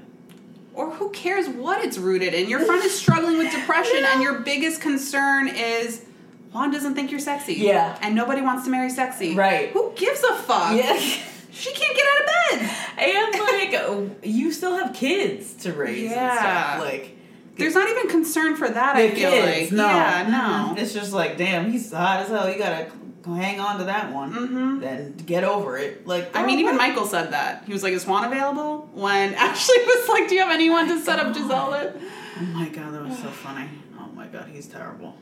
Or who cares what it's rooted in? Your friend is struggling with depression, and your biggest concern is Juan doesn't think you're sexy. Yeah. And nobody wants to marry sexy. Right. Who gives a fuck? Yeah. She can't get out of bed. and like you still have kids to raise Yeah. and stuff. Like There's not even concern for that, I feel kids, like. no. Yeah, no. It's just like, damn, he's hot as hell. You gotta hang on to that one. Mhm. Then get over it. Like I mean, even? Michael said that. He was like, "Is Juan available?" When Ashley was like, "Do you have anyone to set up Gizelle with?" Oh my god, that was so funny. Oh my god, he's terrible.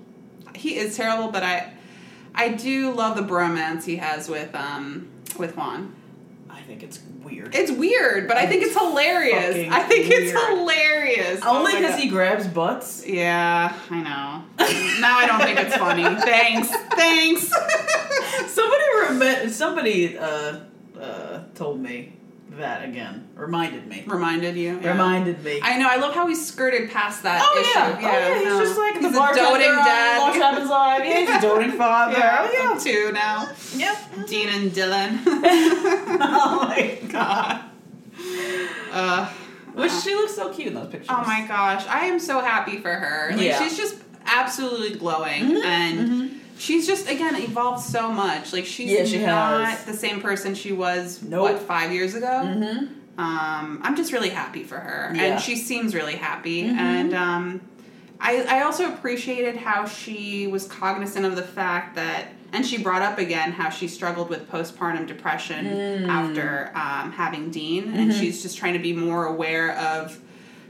He is terrible, but I, I do love the bromance he has with um with Juan. I think it's weird. It's weird, but I think it's hilarious. I think it's hilarious. Oh Only because God. he grabs butts. Yeah, I know. now I don't think it's funny. Thanks, thanks. Somebody rem- somebody uh, uh, told me that again. Reminded me. Reminded you. yeah. Reminded me. I know. I love how he skirted past that Oh issue. yeah. oh yeah, he's no. just like he's the a bartender doting dad. Lost Happens Live. Yeah, he's a doting father. Yeah, Oh yeah. two now. Yep. Dean and Dylan. oh my god. uh, Which she looks so cute in those pictures. oh my gosh, I am so happy for her. Like Yeah. she's just absolutely glowing, and she's just again evolved so much. Like she's Yeah, she not has. the same person she was Nope. what five years ago. Mm-hmm. Um, I'm just really happy for her, Yeah. and she seems really happy. Mhm. And um, I, I also appreciated how she was cognizant of the fact that, and she brought up again how she struggled with postpartum depression Mm. after um, having Dean, and Mm-hmm. she's just trying to be more aware of.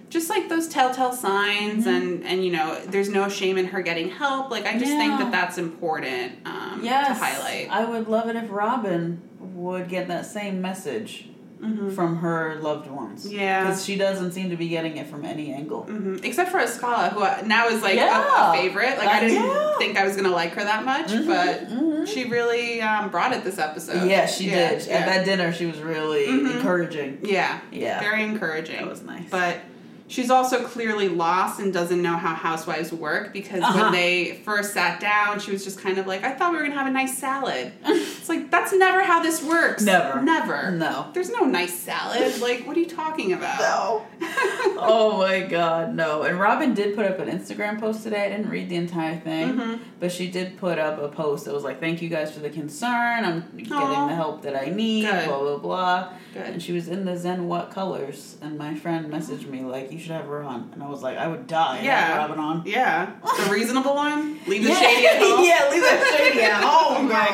Just like those telltale signs, Mm-hmm. and and you know, there's no shame in her getting help. Like I just think that that's important um, Yes. to highlight. I would love it if Robin would get that same message Mhm. from her loved ones. Yeah. Because she doesn't seem to be getting it from any angle. hmm Except for Askale, who now is like a- Yeah. a, favorite. Like I Uh, didn't yeah. think I was gonna like her that much, Mhm, but mhm. she really um, brought it this episode. Yeah, she Yeah, did. Yeah. At that dinner, she was really Mhm. encouraging. yeah, Yeah. very encouraging. That was nice. But she's also clearly lost and doesn't know how housewives work because Uh-huh. when they first sat down, she was just kind of like, "I thought we were gonna have a nice salad." it's like that's never how this works. Never. never. No. There's no nice salad. Like, what are you talking about? No. oh my god, no. And Robin did put up an Instagram post today. I didn't read the entire thing, Mhm. but she did put up a post that was like, "Thank you guys for the concern. I'm getting Aw. the help that I need." Good. Blah blah blah. Good. And she was in the Zen what colors, and my friend messaged me like, "You should have her on," and I was like, "I would die." Yeah. Robin on. Yeah, the reasonable one. Leave the Yeah. shady at home. yeah, leave that shady at home. Oh my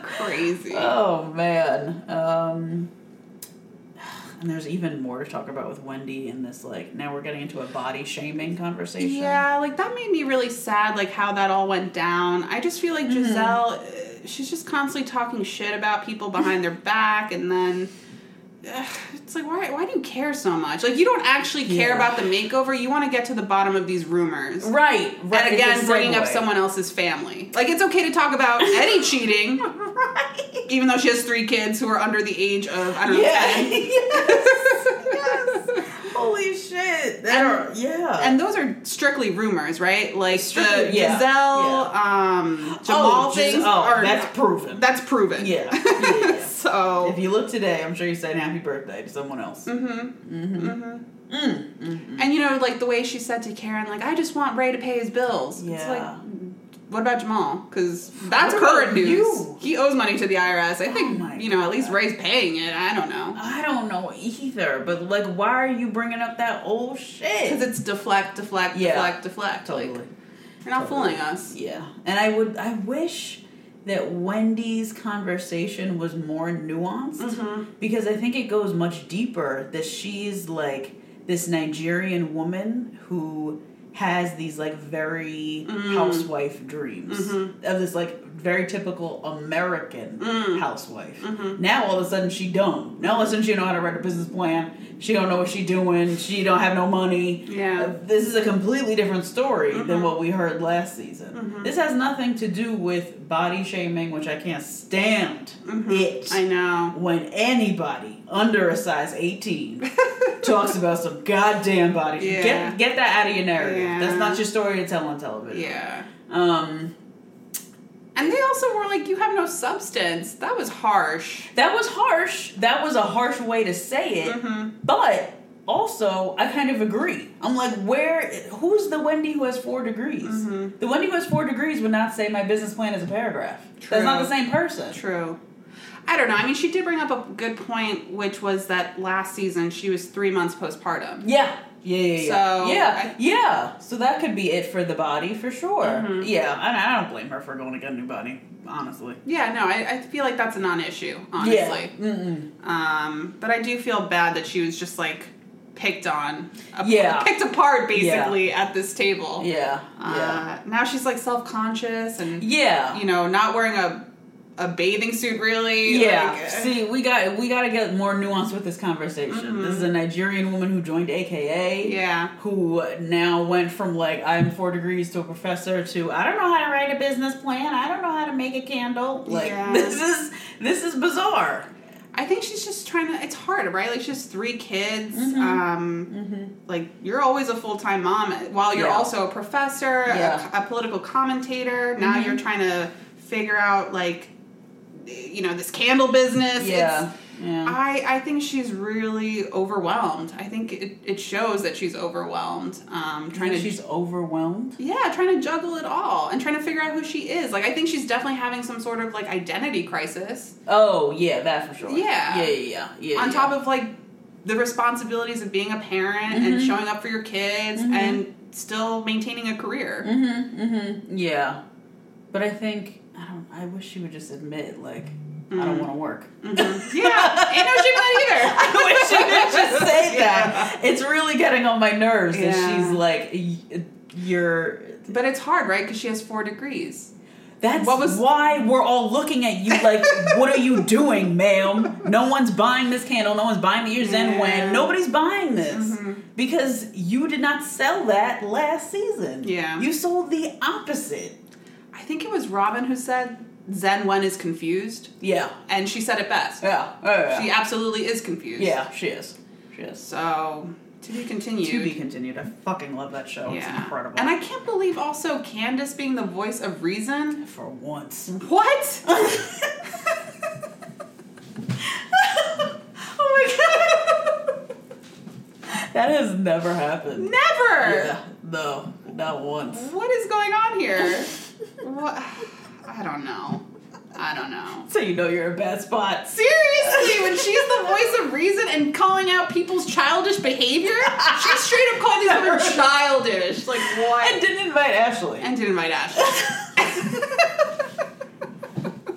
gosh. Crazy. Oh man. Um and there's even more to talk about with Wendy in this like now we're getting into a body shaming conversation. yeah, like that made me really sad, like how that all went down. I just feel like Mm-hmm. Gizelle, uh, she's just constantly talking shit about people behind their back, and then. It's like why? Why do you care so much? Like you don't actually care Yeah. about the makeover. You want to get to the bottom of these rumors. Right, right. And again, bringing up someone else's family. Like it's okay to talk about Eddie cheating, right. even though she has three kids who are under the age of I don't know Yeah. ten. yes. yes. Holy shit. That are, yeah. And those are strictly rumors, right? Like the yeah, Gizelle, um, Jamal oh, things oh, are that's proven. that's proven. yeah. yeah, yeah. so if you look today, I'm sure you said happy birthday to someone else. Mm-hmm. Mm-hmm. Mm-hmm. Mm, mm, And you know, like the way she said to Karen, like, I just want Ray to pay his bills. It's Yeah. like, what about Jamal? Because that's current news. you? He owes money to the IRS. I think, Oh you know, at least Ray's paying it. I don't know. I don't know either, but like, why are you bringing up that old shit? Because it's deflect, deflect, Yeah. deflect, deflect. totally. Like, you're not Totally. fooling us. Yeah, and I would, I wish that Wendy's conversation was more nuanced Mhm. because I think it goes much deeper. That she's like this Nigerian woman who has these like very mm-hmm. housewife dreams mm-hmm. of this like very typical American mm. housewife. Mm-hmm. Now all of a sudden she don't. Now all of a sudden she don't know how to write a business plan. She don't know what she doing. She don't have no money. Yeah. Uh, this is a completely different story than what we heard last season. This has nothing to do with body shaming, which I can't stand it I know. when anybody under a size 18 talks about some goddamn body Yeah. get get that out of your narrative Yeah. that's not your story to tell on television Yeah. um And they also were like, you have no substance. That was harsh. that was harsh that was a harsh way to say it Mm-hmm. but also i kind of agree i'm like where who's the wendy who has four degrees Mm-hmm. the wendy who has four degrees would not say my business plan is a paragraph True. that's not the same person True. I don't know. I mean, she did bring up a good point, which was that last season she was three months postpartum. Yeah. Yeah, yeah, yeah. So, yeah, I- Mm-hmm. yeah. So that could be it for the body for sure. Yeah, and I don't blame her for going to get a new body, honestly. Yeah, no, I, I feel like that's a non-issue, honestly. Yeah. Um, but I do feel bad that she was just like picked on, Yeah. picked apart basically at this table. Yeah. Uh, Yeah. Now she's like self-conscious and Yeah. you know not wearing a a bathing suit really. Yeah. Like, uh, See, we got we got to get more nuance with this conversation. This is a Nigerian woman who joined AKA. Mm-hmm. Yeah. Who now went from like I'm four degrees to a professor to I don't know how to write a business plan. I don't know how to make a candle. Like Yeah. this is this is bizarre. I think she's just trying to. It's hard, right? Like she has three kids. Mm-hmm. Um, Like you're always a full time mom while you're Yeah. also a professor, Yeah. Mm-hmm. a, a political commentator. Now you're trying to figure out like, you know, this candle business. Yeah. It's- Yeah. I, I think she's really overwhelmed. I think it, it shows that she's overwhelmed. Um, trying to she's overwhelmed. yeah, trying to juggle it all and trying to figure out who she is. Like I think she's definitely having some sort of like identity crisis. Oh yeah, that for sure. Yeah. yeah, yeah, yeah. yeah on yeah. top of like the responsibilities of being a parent and Mm-hmm. showing up for your kids and still maintaining a career. Mm-hmm, mm-hmm. Yeah, but I think I wish she would just admit like I Mm. don't want to work. Yeah, ain't no shame that I wish she would just say Yeah. that. It's really getting on my nerves that she's like, y- you're. But it's hard, right? Because she has four degrees. That's What was- why we're all looking at you like, what are you doing, ma'am? No one's buying this candle. No one's buying the Year Zen Yeah. Wen. Nobody's buying this because you did not sell that last season. Yeah. you sold the opposite. I think it was Robin who said Zen Wen is confused, Yeah, and she said it best. yeah, oh, yeah. She absolutely is confused. yeah, she is. She is. So to be continued. To be continued. I fucking love that show. It's incredible. And I can't believe also Candace being the voice of reason. for once. What? oh my god. that has never happened. Never. Yeah, no, not once. What is going on here? What? I don't know. I don't know. So you know you're in a bad spot. Seriously, when she's the voice of reason and calling out people's childish behavior, she straight up called these women childish. Like what? And didn't invite Ashley. And didn't invite Ashley.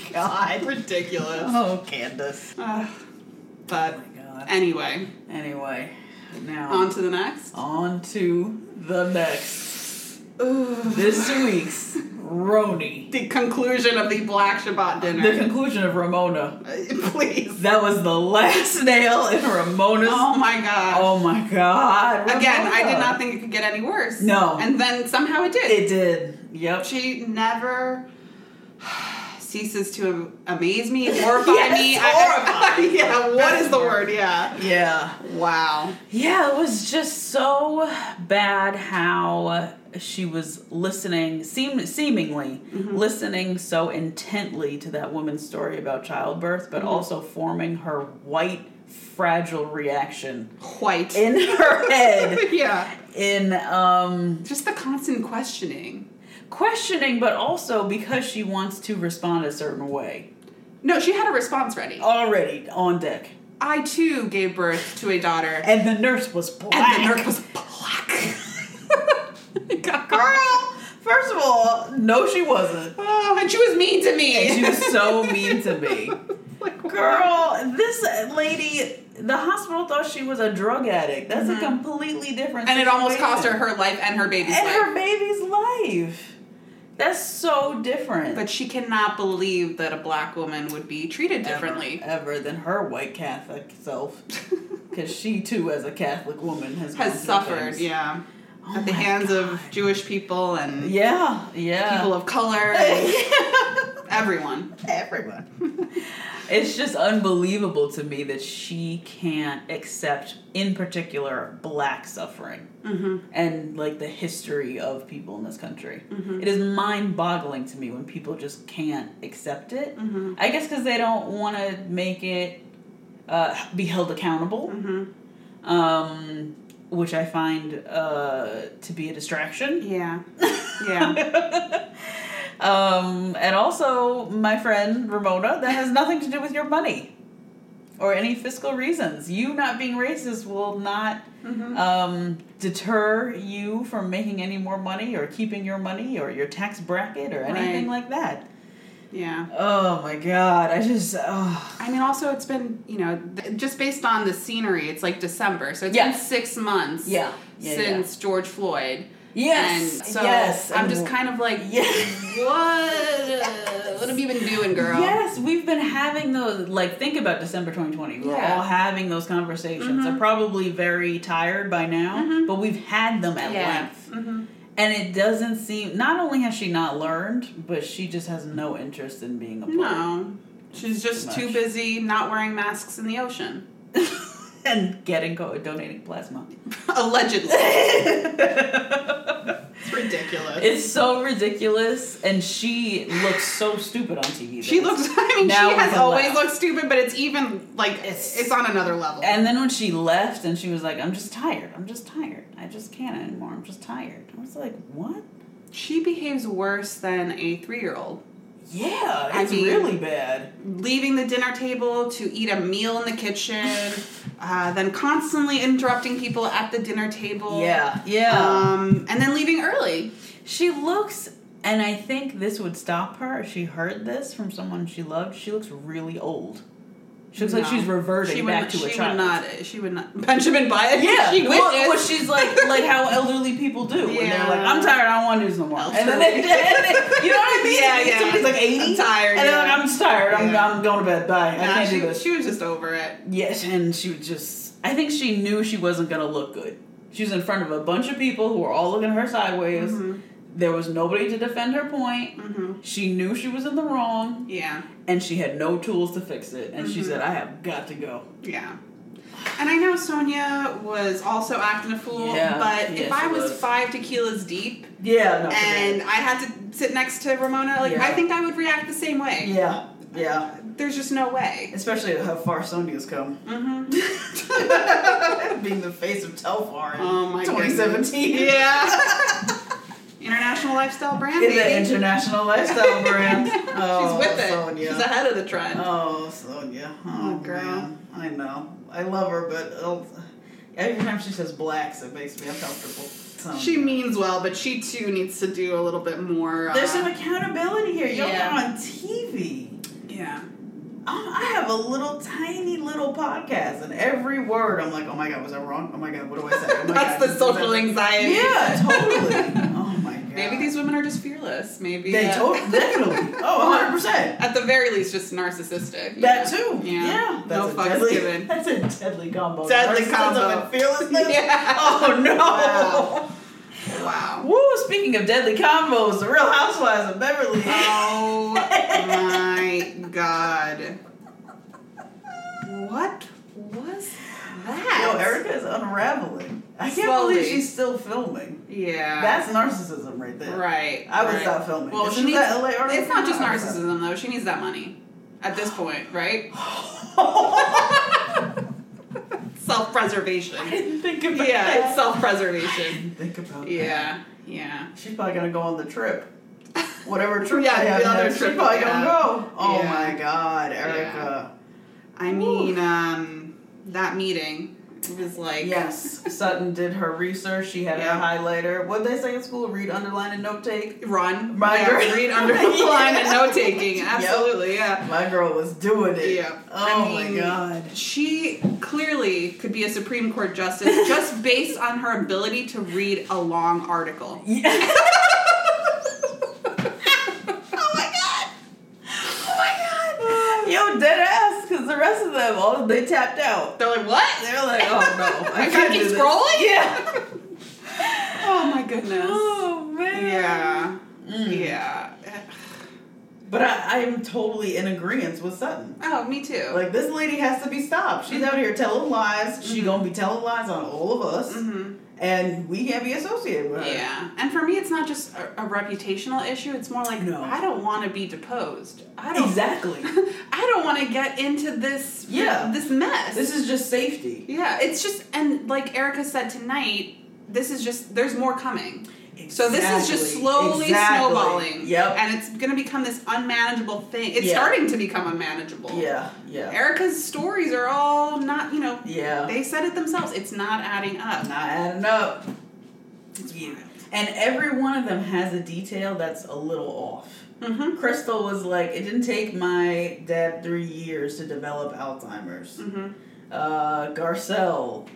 God. Ridiculous. Oh, Candace. Ugh. but Oh anyway, Anyway, now on to the next. on to the next. Ooh. This week's RHONY. The conclusion of the Black Shabbat dinner. The conclusion of Ramona. Please. That was the last nail in Ramona's. Oh my god. Oh my god. Again, I did not think it could get any worse. No. And then somehow it did. It did. Yep. She never ceases to amaze me, horrify Yes, me. horrify. yeah, what is the word? Yeah. Yeah. Wow. Yeah, it was just so bad how she was listening, seem, seemingly Mm-hmm. listening so intently to that woman's story about childbirth, but Mm-hmm. also forming her white, fragile reaction White. in her head yeah. in um Just the constant questioning. Questioning, but also because she wants to respond a certain way. No, she had a response ready. Already on deck. I too gave birth to a daughter. And the nurse was black. And the nurse was black. Girl, first of all, no, she wasn't. Oh, and she was mean to me. And she was so mean to me. like, Girl, this lady, the hospital thought she was a drug addict. That's a completely different. Mm-hmm. And it almost cost her her life and her baby's and life. her baby's life. That's so different. but she cannot believe that a black woman would be treated differently. ever, ever than her white Catholic self, because she too, as a Catholic woman, has Has suffered, things. yeah. Oh At the hands God. of Jewish people and Yeah, yeah. people of color everyone. everyone. it's just unbelievable to me that she can't accept, in particular, black suffering Mm-hmm. and like the history of people in this country. Mm-hmm. It is mind-boggling to me when people just can't accept it. Mm-hmm. I guess because they don't want to make it uh, be held accountable, Mm-hmm. um, which I find uh, to be a distraction. Yeah. Yeah. Um, and also, my friend Ramona, that has nothing to do with your money or any fiscal reasons. You not being racist will not Mm-hmm. um, deter you from making any more money or keeping your money or your tax bracket or anything Right. like that. Yeah. Oh my god, I just. Oh. I mean, also, it's been, you know, th- just based on the scenery, it's like December. So it's Yeah. been six months Yeah. Yeah, since George Floyd. Yes. And so yes. I'm just kind of like, Yes. what? What have you been doing, girl? Yes, we've been having those. Like, think about December 2020. We're Yeah. all having those conversations. They're probably very tired by now, Mhm. but we've had them at Yeah. length. hmm And it doesn't seem. Not only has she not learned, but she just has no interest in being a part. No. She's just Too too busy not wearing masks in the ocean. and getting co- donating plasma. Allegedly. It's ridiculous. It's so ridiculous, and she looks so stupid on TV. she looks, I mean, Now she has always laugh. looked stupid, but it's even, like, It's- it's, on another level. And then when she left, and she was like, "I'm just tired. I'm just tired. I just can't anymore. I'm just tired." I was like, "What?" she behaves worse than a three Yeah, I it's mean- really bad. leaving the dinner table to eat a meal in the kitchen, uh, then constantly interrupting people at the dinner table. Yeah, yeah. Um, and then leaving early. she looks, and I think this would stop her if she heard this from someone she loved. She looks really old. She looks like she's reverting she back would, to she a child. would not. She would not. Benjamin Button. Yeah, she well, witnessed. well, she's like like how elderly people do. When they're Yeah. like, I'm tired, I don't want to do this no more. And then they, you know what I mean? Yeah, yeah. Somebody's like 80. I'm tired, And they're like. I'm tired. I'm, Yeah. I'm going to bed. Bye. I can't she, do this. she was just over it. Yes, and she was just. I think she knew she wasn't gonna look good. She was in front of a bunch of people who were all looking at her sideways. Mhm. There was nobody to defend her point. hmm She knew she was in the wrong, Yeah, and she had no tools to fix it. And she Mhm. said, "I have got to go." yeah. And I know Sonja was also acting a fool, Yeah, but yeah, if I was, was. five tequilas deep Yeah, and I had to sit next to Ramona, like Yeah. I think I would react the same way. yeah, yeah. There's just no way. Especially how far Sonja's come. Mm-hmm. Being the face of Telfar in Oh my 2017. Yeah. International lifestyle brand, In the international lifestyle brand. Oh, She's with it. Sonja. She's ahead of the trend. Oh, Sonja. Oh, Oh, girl. man. I know. I love her, but uh, every time she says blacks, it makes me uncomfortable. Sonja. She means well, but she too needs to do a little bit more. Uh, There's some accountability here. You're yeah. on TV. yeah. I'm- I have a little tiny little podcast, and every word I'm like, oh my god, was I wrong? Oh my god, what do I say? Oh my That's god, the social anxiety. Yeah, totally. Maybe these women are just fearless. Maybe They uh, totally, definitely. Oh, 100 percent. At the very least, just narcissistic. That Yeah. too. Yeah. Yeah. No a fucks deadly, given. That's a deadly combo. Deadly Narcissism combo. and fearlessness. Yeah. Oh no. Wow. Wow. Woo! Speaking of deadly combos, the Real Housewives of Beverly. Oh my god. What was that? Yo, Erika is unraveling. I can't Slowly. believe she's still filming. Yeah. That's narcissism right there. right. I would right. stop filming. Well, Isn't she needs, that LA it's not just narcissism though. She needs that money at this point, right? Self-preservation. I didn't think about Yeah, that. it's self-preservation. Think about that. Yeah, yeah. She's probably gonna go on the trip. Whatever trip Yeah, they have the other next, trip, she's probably yeah. gonna go. Oh Yeah. my god, Erika. I mean, um, that meeting. It was like Yes, Sutton did her research. She had Yeah. her highlighter. What they say in school? Read, underline, and note take. run, Reminder. yeah, read under the and note taking. Absolutely, yeah. My girl was doing it. Yeah. Oh I mean, my god. She clearly could be a Supreme Court justice just based on her ability to read a long article. Yeah. oh my god. Oh my god. Yo, dead ass, because the rest of them, all they tapped out. They're like, what? They're like, oh no, I I can't can't keep do this. scrolling? Yeah. Oh my goodness. Oh man. Yeah. Mm. Yeah. But I, I'm totally in agreement with Sutton. Oh, me too. Like this lady has to be stopped. She's out here telling lies. She Mhm. gonna be telling lies on all of us, hmm and we can't be associated with her. Yeah. And for me, it's not just a, a reputational issue. It's more like, No. I don't want to be deposed. I don't. Exactly. I don't want to get into this. Yeah. This mess. this is just safety. Yeah, it's just and like Erika said tonight, this is just there's more coming. So this is just slowly Exactly. snowballing. Yep. And it's gonna become this unmanageable thing. It's Yeah. starting to become unmanageable. Yeah. Yeah. Erika's stories are all not, you know, Yeah. they said it themselves. It's not adding up. Not adding up. It's Yeah. wild. And every one of them has a detail that's a little off. Mm-hmm. Crystal was like, it didn't take my dad three years to develop Alzheimer's. Mm-hmm. Uh, Garcelle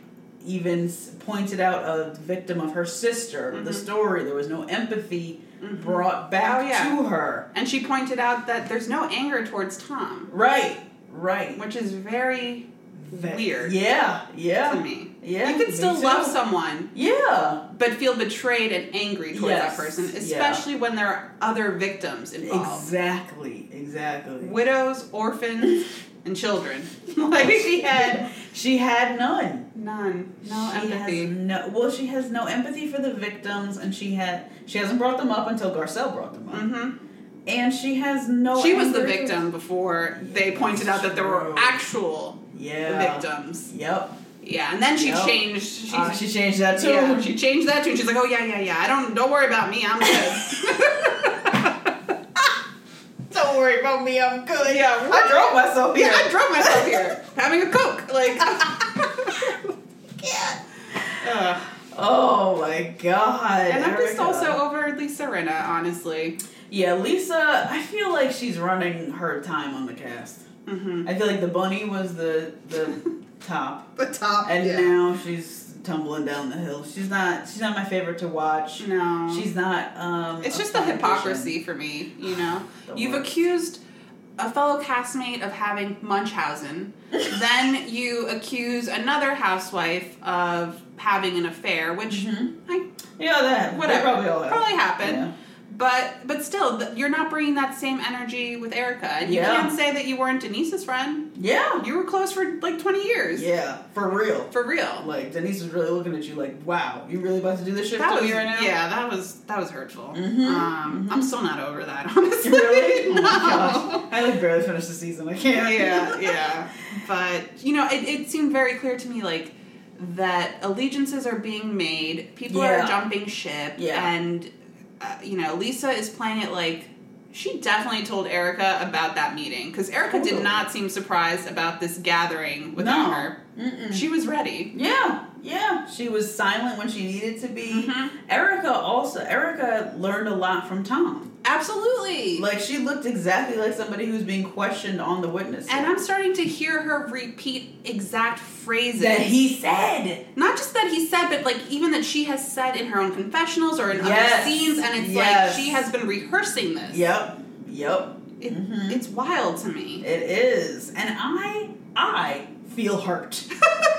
even pointed out a victim of her sister. The Mhm. story, there was no empathy Mhm. brought back Oh, yeah. to her. And she pointed out that there's no anger towards Tom, Right, right. which is very Ve- weird Yeah, yeah. to me. Yeah, you can still love someone, Yeah, but feel betrayed and angry towards Yes. that person, Yeah. especially when there are other victims involved. exactly, exactly. Widows, orphans, and children. like she had She had none. none, no she empathy. Has no, well, she has no empathy for the victims, and she had she hasn't brought them up until Garcelle brought them up, hmm and she has no. She was the anger- victim before they pointed out that there were actual Yeah. victims. Yep. Yeah, and then she Yep. changed. She, Uh, she changed that too. yeah, she changed that too. She's like, oh yeah, yeah, yeah. I don't. Don't worry about me. I'm good. Don't worry about me. I'm good. Yeah, I drove myself here. yeah, I drove myself here having a coke. Like, Ugh. Oh my god. and I'm just also over Lisa Rinna, honestly. Yeah, Lisa. I feel like she's running her time on the cast. Mm-hmm. I feel like the bunny was the the top, The top. and now she's tumbling down the hill. She's not. She's not my favorite to watch. no, She's not. Um, It's just the hypocrisy for me, you know. You've worst. accused a fellow castmate of having Munchausen, then you accuse another housewife of having an affair, which Mhm. I. Yeah, that. whatever They probably probably happened. Yeah. But but still, you're not bringing that same energy with Erika, and you Yeah. can't say that you weren't Denise's friend. Yeah. You were close for like 20 years, Yeah. For real. for real. Like Denise was really looking at you like, wow, you really about to do this shit That to was me right now? yeah, that was that was hurtful. Mhm, Um, mhm. I'm still not over that, honestly. Really? Oh no. my gosh. I like barely finished the season. I can't. yeah, yeah. But you know, it, it seemed very clear to me like that allegiances are being made, people Yeah. are jumping ship, Yeah. and uh, you know, Lisa is playing it like she definitely told Erika about that meeting because Erika did not seem surprised about this gathering without No. her. Mm-mm. She was ready. Yeah, yeah. She was silent when she needed to be. Mhm. Erika also. Erika learned a lot from Tom. Absolutely. Like she looked exactly like somebody who's being questioned on the witness. and. I'm starting to hear her repeat exact phrases that he said. not just that he said, but like even that she has said in her own confessionals or in other scenes, and it's Yes. like she has been rehearsing this. Yep. Yep. It, Mhm. It's wild to me. It is, and I I feel hurt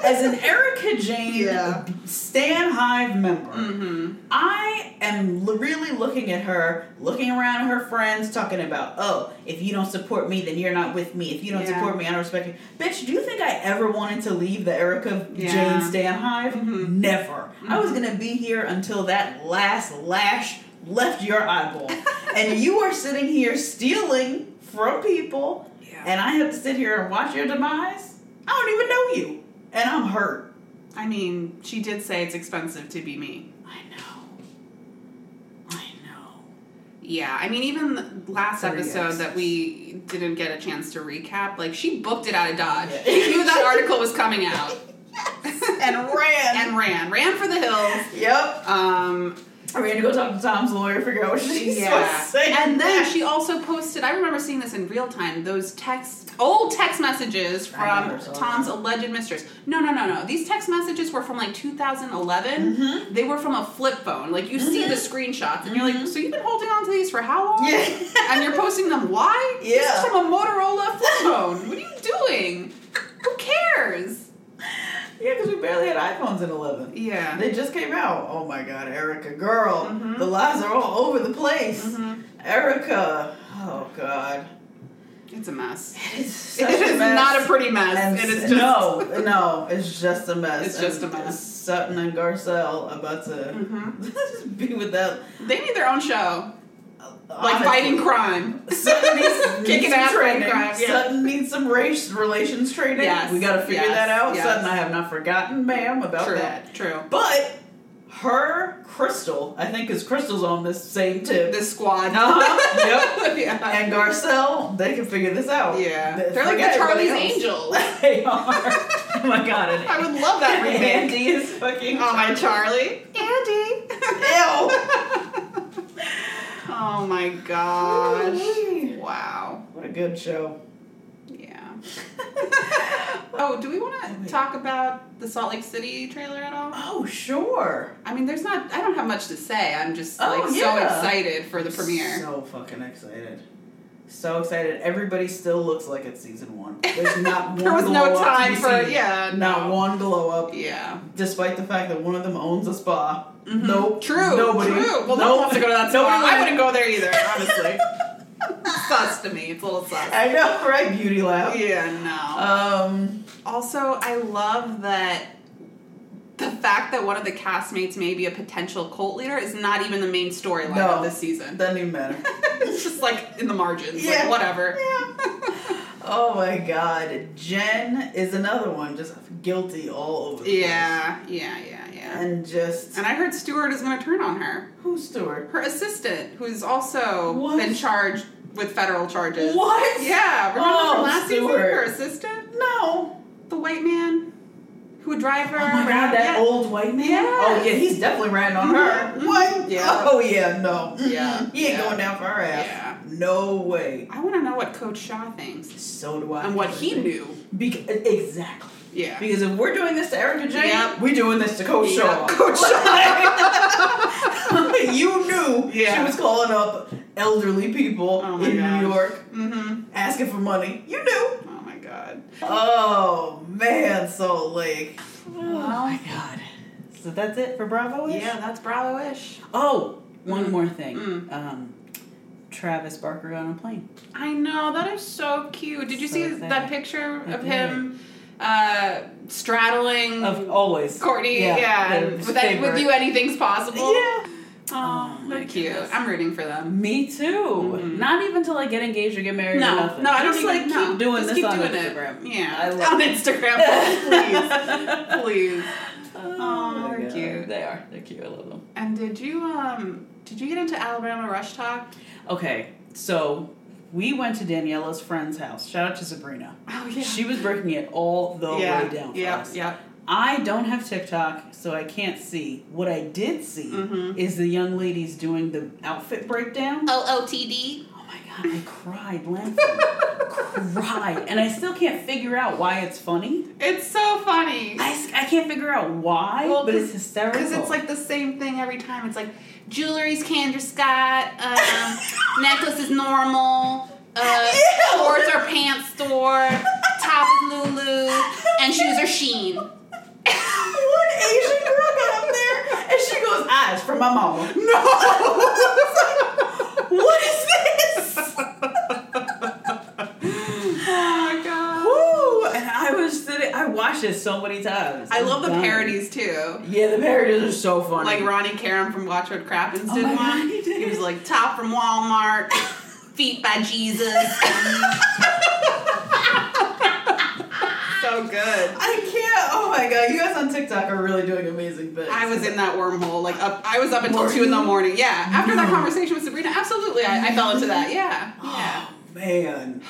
as an Erika Jayne Yeah. Stan Hive member. Mm-hmm. I am l- really looking at her, looking around at her friends, talking about, oh, if you don't support me, then you're not with me. If you don't Yeah. support me, I don't respect you. Bitch, do you think I ever wanted to leave the Erika Yeah. Jayne Stan Hive? Mhm. Never. I was Mhm. gonna be here until that last lash left your eyeball. and you are sitting here stealing from people, and I have to sit here and watch your demise? I don't even know you. And I'm hurt. I mean, she did say it's expensive to be me. I know. I know. Yeah, I mean, even last episode yes. that we didn't get a chance to recap, like she booked it out of Dodge. Yeah. She knew that article was coming out. and ran. and ran, ran for the hills. yep. Um, I ran to go talk to Tom's lawyer, figure out what she's yeah. supposed to say. And then she also posted. I remember seeing this in real time. Those text, old text messages from Tom's that. alleged mistress. No, no, no, no. These text messages were from like 2011. Mm-hmm. They were from a flip phone. Like you see the screenshots, and you're like, so you've been holding on to these for how long? Yeah. and you're posting them. Why? This is Yeah. from a Motorola flip phone. What are you doing? Who cares? Yeah, because we barely had iPhones in 11. Yeah. They just came out. Oh my god, Erika, girl. Mhm. The lies are all over the place. Mhm. Erika. Oh god. It's a mess. It's such It a is mess. not a pretty mess. And it is just no, no, it's just a mess. It's just And a mess. Sutton and Garcelle about to Mhm. be with that. They need their own show, like fighting crime. Sutton needs, Kicking some ass fighting training. crime, yeah. Sutton needs some race relations training. Yes, We got to figure yes, that out. yes. Sutton, I have not forgotten, ma'am, about True. that. True. But her Crystal, I think, is Crystal's on this same tip. This squad. Uh-huh, yep. yeah. And Garcelle, they can figure this out. Yeah. Th- They're like the Charlie's. Angels. they are. oh my god. And I would love that remake. Andy is fucking. Oh my Charlie. Andy. Ew. Oh my gosh. Wow. What a good show. Yeah. oh, do we want to talk about the Salt Lake City trailer at all? Oh sure. I mean, there's not. I don't have much to say. I'm just Oh, like so excited for the premiere. So fucking excited. So excited. Everybody still looks like it's season one. There's not one. There was no up time for- yeah, Not no. one glow up. yeah. Despite the fact that one of them owns a spa. Mhm. Nope. True. Nobody. True. Well, no one wants to go to that spa. Nobody I wouldn't go there either, honestly. sus to me. It's a little sus. I know, right? Beauty lab. Yeah, no. Um. also, I love that the fact that one of the castmates may be a potential cult leader is not even the main storyline No. of this season. Doesn't even matter. it's just like in the margins. Yeah. Like, whatever. Oh my god. Jen is another one just guilty all over the yeah, yeah, yeah, yeah. And just And I heard Stuart is going to turn on her. who's Stuart? Her assistant, who's also What? been charged with federal charges. What? Yeah, remember Oh, from last season? Her assistant? No. The white man who would drive her Oh my god, around. that yeah. old white man? Yes. Oh yeah, he's definitely riding on her. Mhm. What? Yeah. Oh yeah, no. Yeah. He ain't Yeah. going down for her ass. Yeah. No way. I want to know what Coach Shah thinks So do I. and what he knew. Bec- exactly. Yeah. Because if we're doing this to Erika Jayne, Yep. we're doing this to Coach Yep, Shah. Coach Shah. you knew Yeah. she was calling up elderly people Oh in gosh. New York mm-hmm. asking for money. You knew. Oh god. Oh man, Salt Lake. Oh my god. So that's it for Bravo. Ish? Yeah, that's Bravo-ish. Oh, one Mm. more thing. Mm. Um, Travis Barker got on a plane. I know that is so cute. Did you So see excited. that picture I of did. him uh, straddling Of always. Courtney? Yeah, and his with, that, with you, anything's possible. Yeah. Oh, Oh, they're cute. goodness. I'm rooting for them. Me too. Mhm. Not even to like get engaged or get married No, or nothing. no, I don't Just even like no. keep doing this keep on doing Instagram. It. Yeah, I love on it. Instagram, please, please. Oh, Oh, they're cute. They are. They're cute. I love them. And did you um did you get into Alabama Rush Tok? Okay, so we went to Daniela's friend's house. Shout out to Sabrina. Oh yeah. She was breaking it all the yeah. way down for yeah, us. yeah. I don't have TikTok, so I can't see. What I did see Mhm. is the young ladies doing the outfit breakdown. OOTD. Oh my god, I cried laughing. cried. And I still can't figure out why it's funny. It's so funny. I, I can't figure out why, Well, but it's hysterical. Because it's like the same thing every time. It's like jewelry's Kendra Scott, um, necklace is normal, uh, shorts are pants store, top is Lulu, and shoes are Shein. One Asian girl got up there and it's from my mama. No. what is this? oh my god. Woo! And I was sitting, I watched it so many times. I love the oh, Dying. parodies too. Yeah, the parodies are so funny. Like Ronnie Karam from Watch What Crappens Oh did my God, one. he did. was like top from Walmart, feet by Jesus. so good. I. Oh my god, you guys on TikTok are really doing amazing things. I was in that wormhole, like up. I was up until two in the morning. Yeah, after that conversation with Sabrina, absolutely, I, I fell into that. Yeah, yeah. Oh man.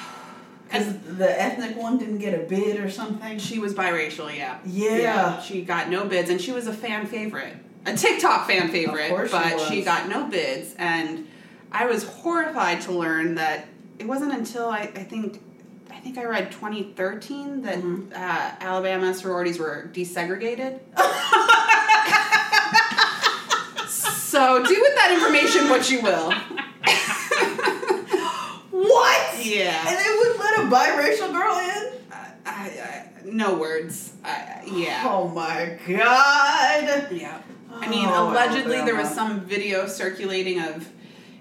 Because the ethnic one didn't get a bid or something. She was biracial, yeah. Yeah. She got no bids, and she was a fan favorite, a TikTok fan favorite, course she but was. she got no bids. And I was horrified to learn that it wasn't until I, I think. I think I read 2013 that Mm-hmm. uh, Alabama sororities were desegregated. so do with that information what you will. What? Yeah. And they wouldn't let a biracial girl in? I, I, no words. I, yeah. Oh my god. Yeah. I mean, Oh, allegedly there was some video circulating of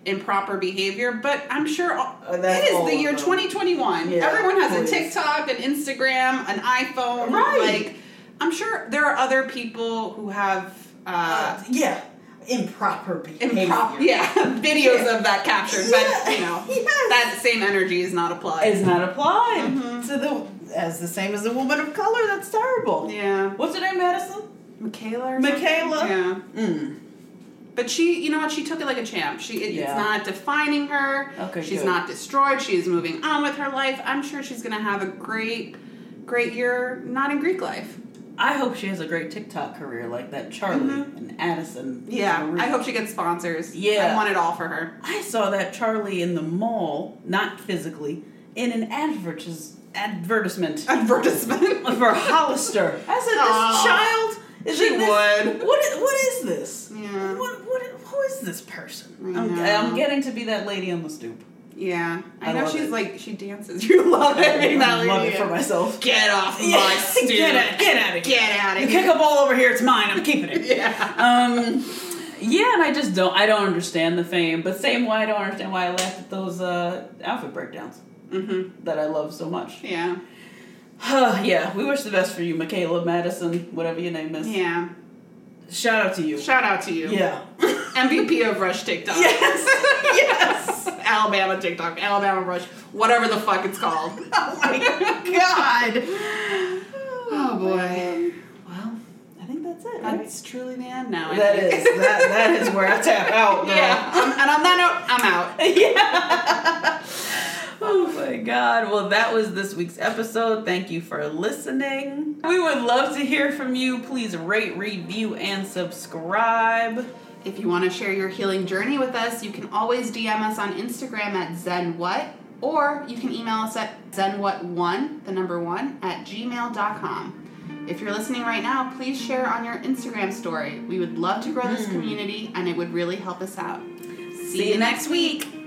improper behavior, but I'm sure Oh, it is the year 2021. Yeah, Everyone has please. a TikTok, an Instagram, an iPhone. Right. Like, I'm sure there are other people who have. Uh, Uh, yeah. Improper behavior. improper, yeah, videos Yeah. of that captured, but you know, Yes. that same energy is not applied. Is not applied Mhm. to the as the same as a woman of color. That's terrible. yeah, What's her name, Madison? Michaela. Or Michaela? Yeah. Mm. But she, you know what? She took it like a champ. She, it, Yeah. it's not defining her. Okay, she's good. not destroyed. She is moving on with her life. I'm sure she's gonna have a great, great year. Not in Greek life. I hope she has a great TikTok career like that Charli Mhm. and Addison. Yeah, Marie. I hope she gets sponsors. Yeah. I want it all for her. I saw that Charli in the mall, not physically, in an advertis- advertisement Advertisement. for Hollister. I said. "This child is She this- would. What is, what is this? Yeah. What what who is this person? I'm. I'm getting to be that lady on the stoop. Yeah, I, I know she's it. like she dances. You love it. I love lady. it for myself. Get off Yeah, my stoop. get out, get out of here. Get out of You here. kick a ball over here, it's mine. I'm keeping it. Yeah. Um, yeah, and I just don't. I don't understand the fame, but same way I don't understand why I laughed at those uh, outfit breakdowns Mm-hmm. that I love so much. Yeah. Yeah, we wish the best for you, Michaela Madison, whatever your name is. Yeah. Shout out to you. Shout out to you. Yeah. MVP of Rush TikTok. yes. yes. Alabama TikTok, Alabama Rush, whatever the fuck it's called. Oh my god. Oh boy. Well, I think that's it. Right? That's truly the end now. I That is that that is where I tap out. Girl. Yeah. Um, and on that note, I'm out. yeah. Oh my god. Well, that was this week's episode. Thank you for listening. We would love to hear from you. Please rate, review, and subscribe. If you want to share your healing journey with us, you can always DM us on Instagram at ZenWhat, or you can email us at ZenWhat1, the number one, at gmail.com. If you're listening right now, please share on your Instagram story. We would love to grow this hmm. community, and it would really help us out. See, See you next week.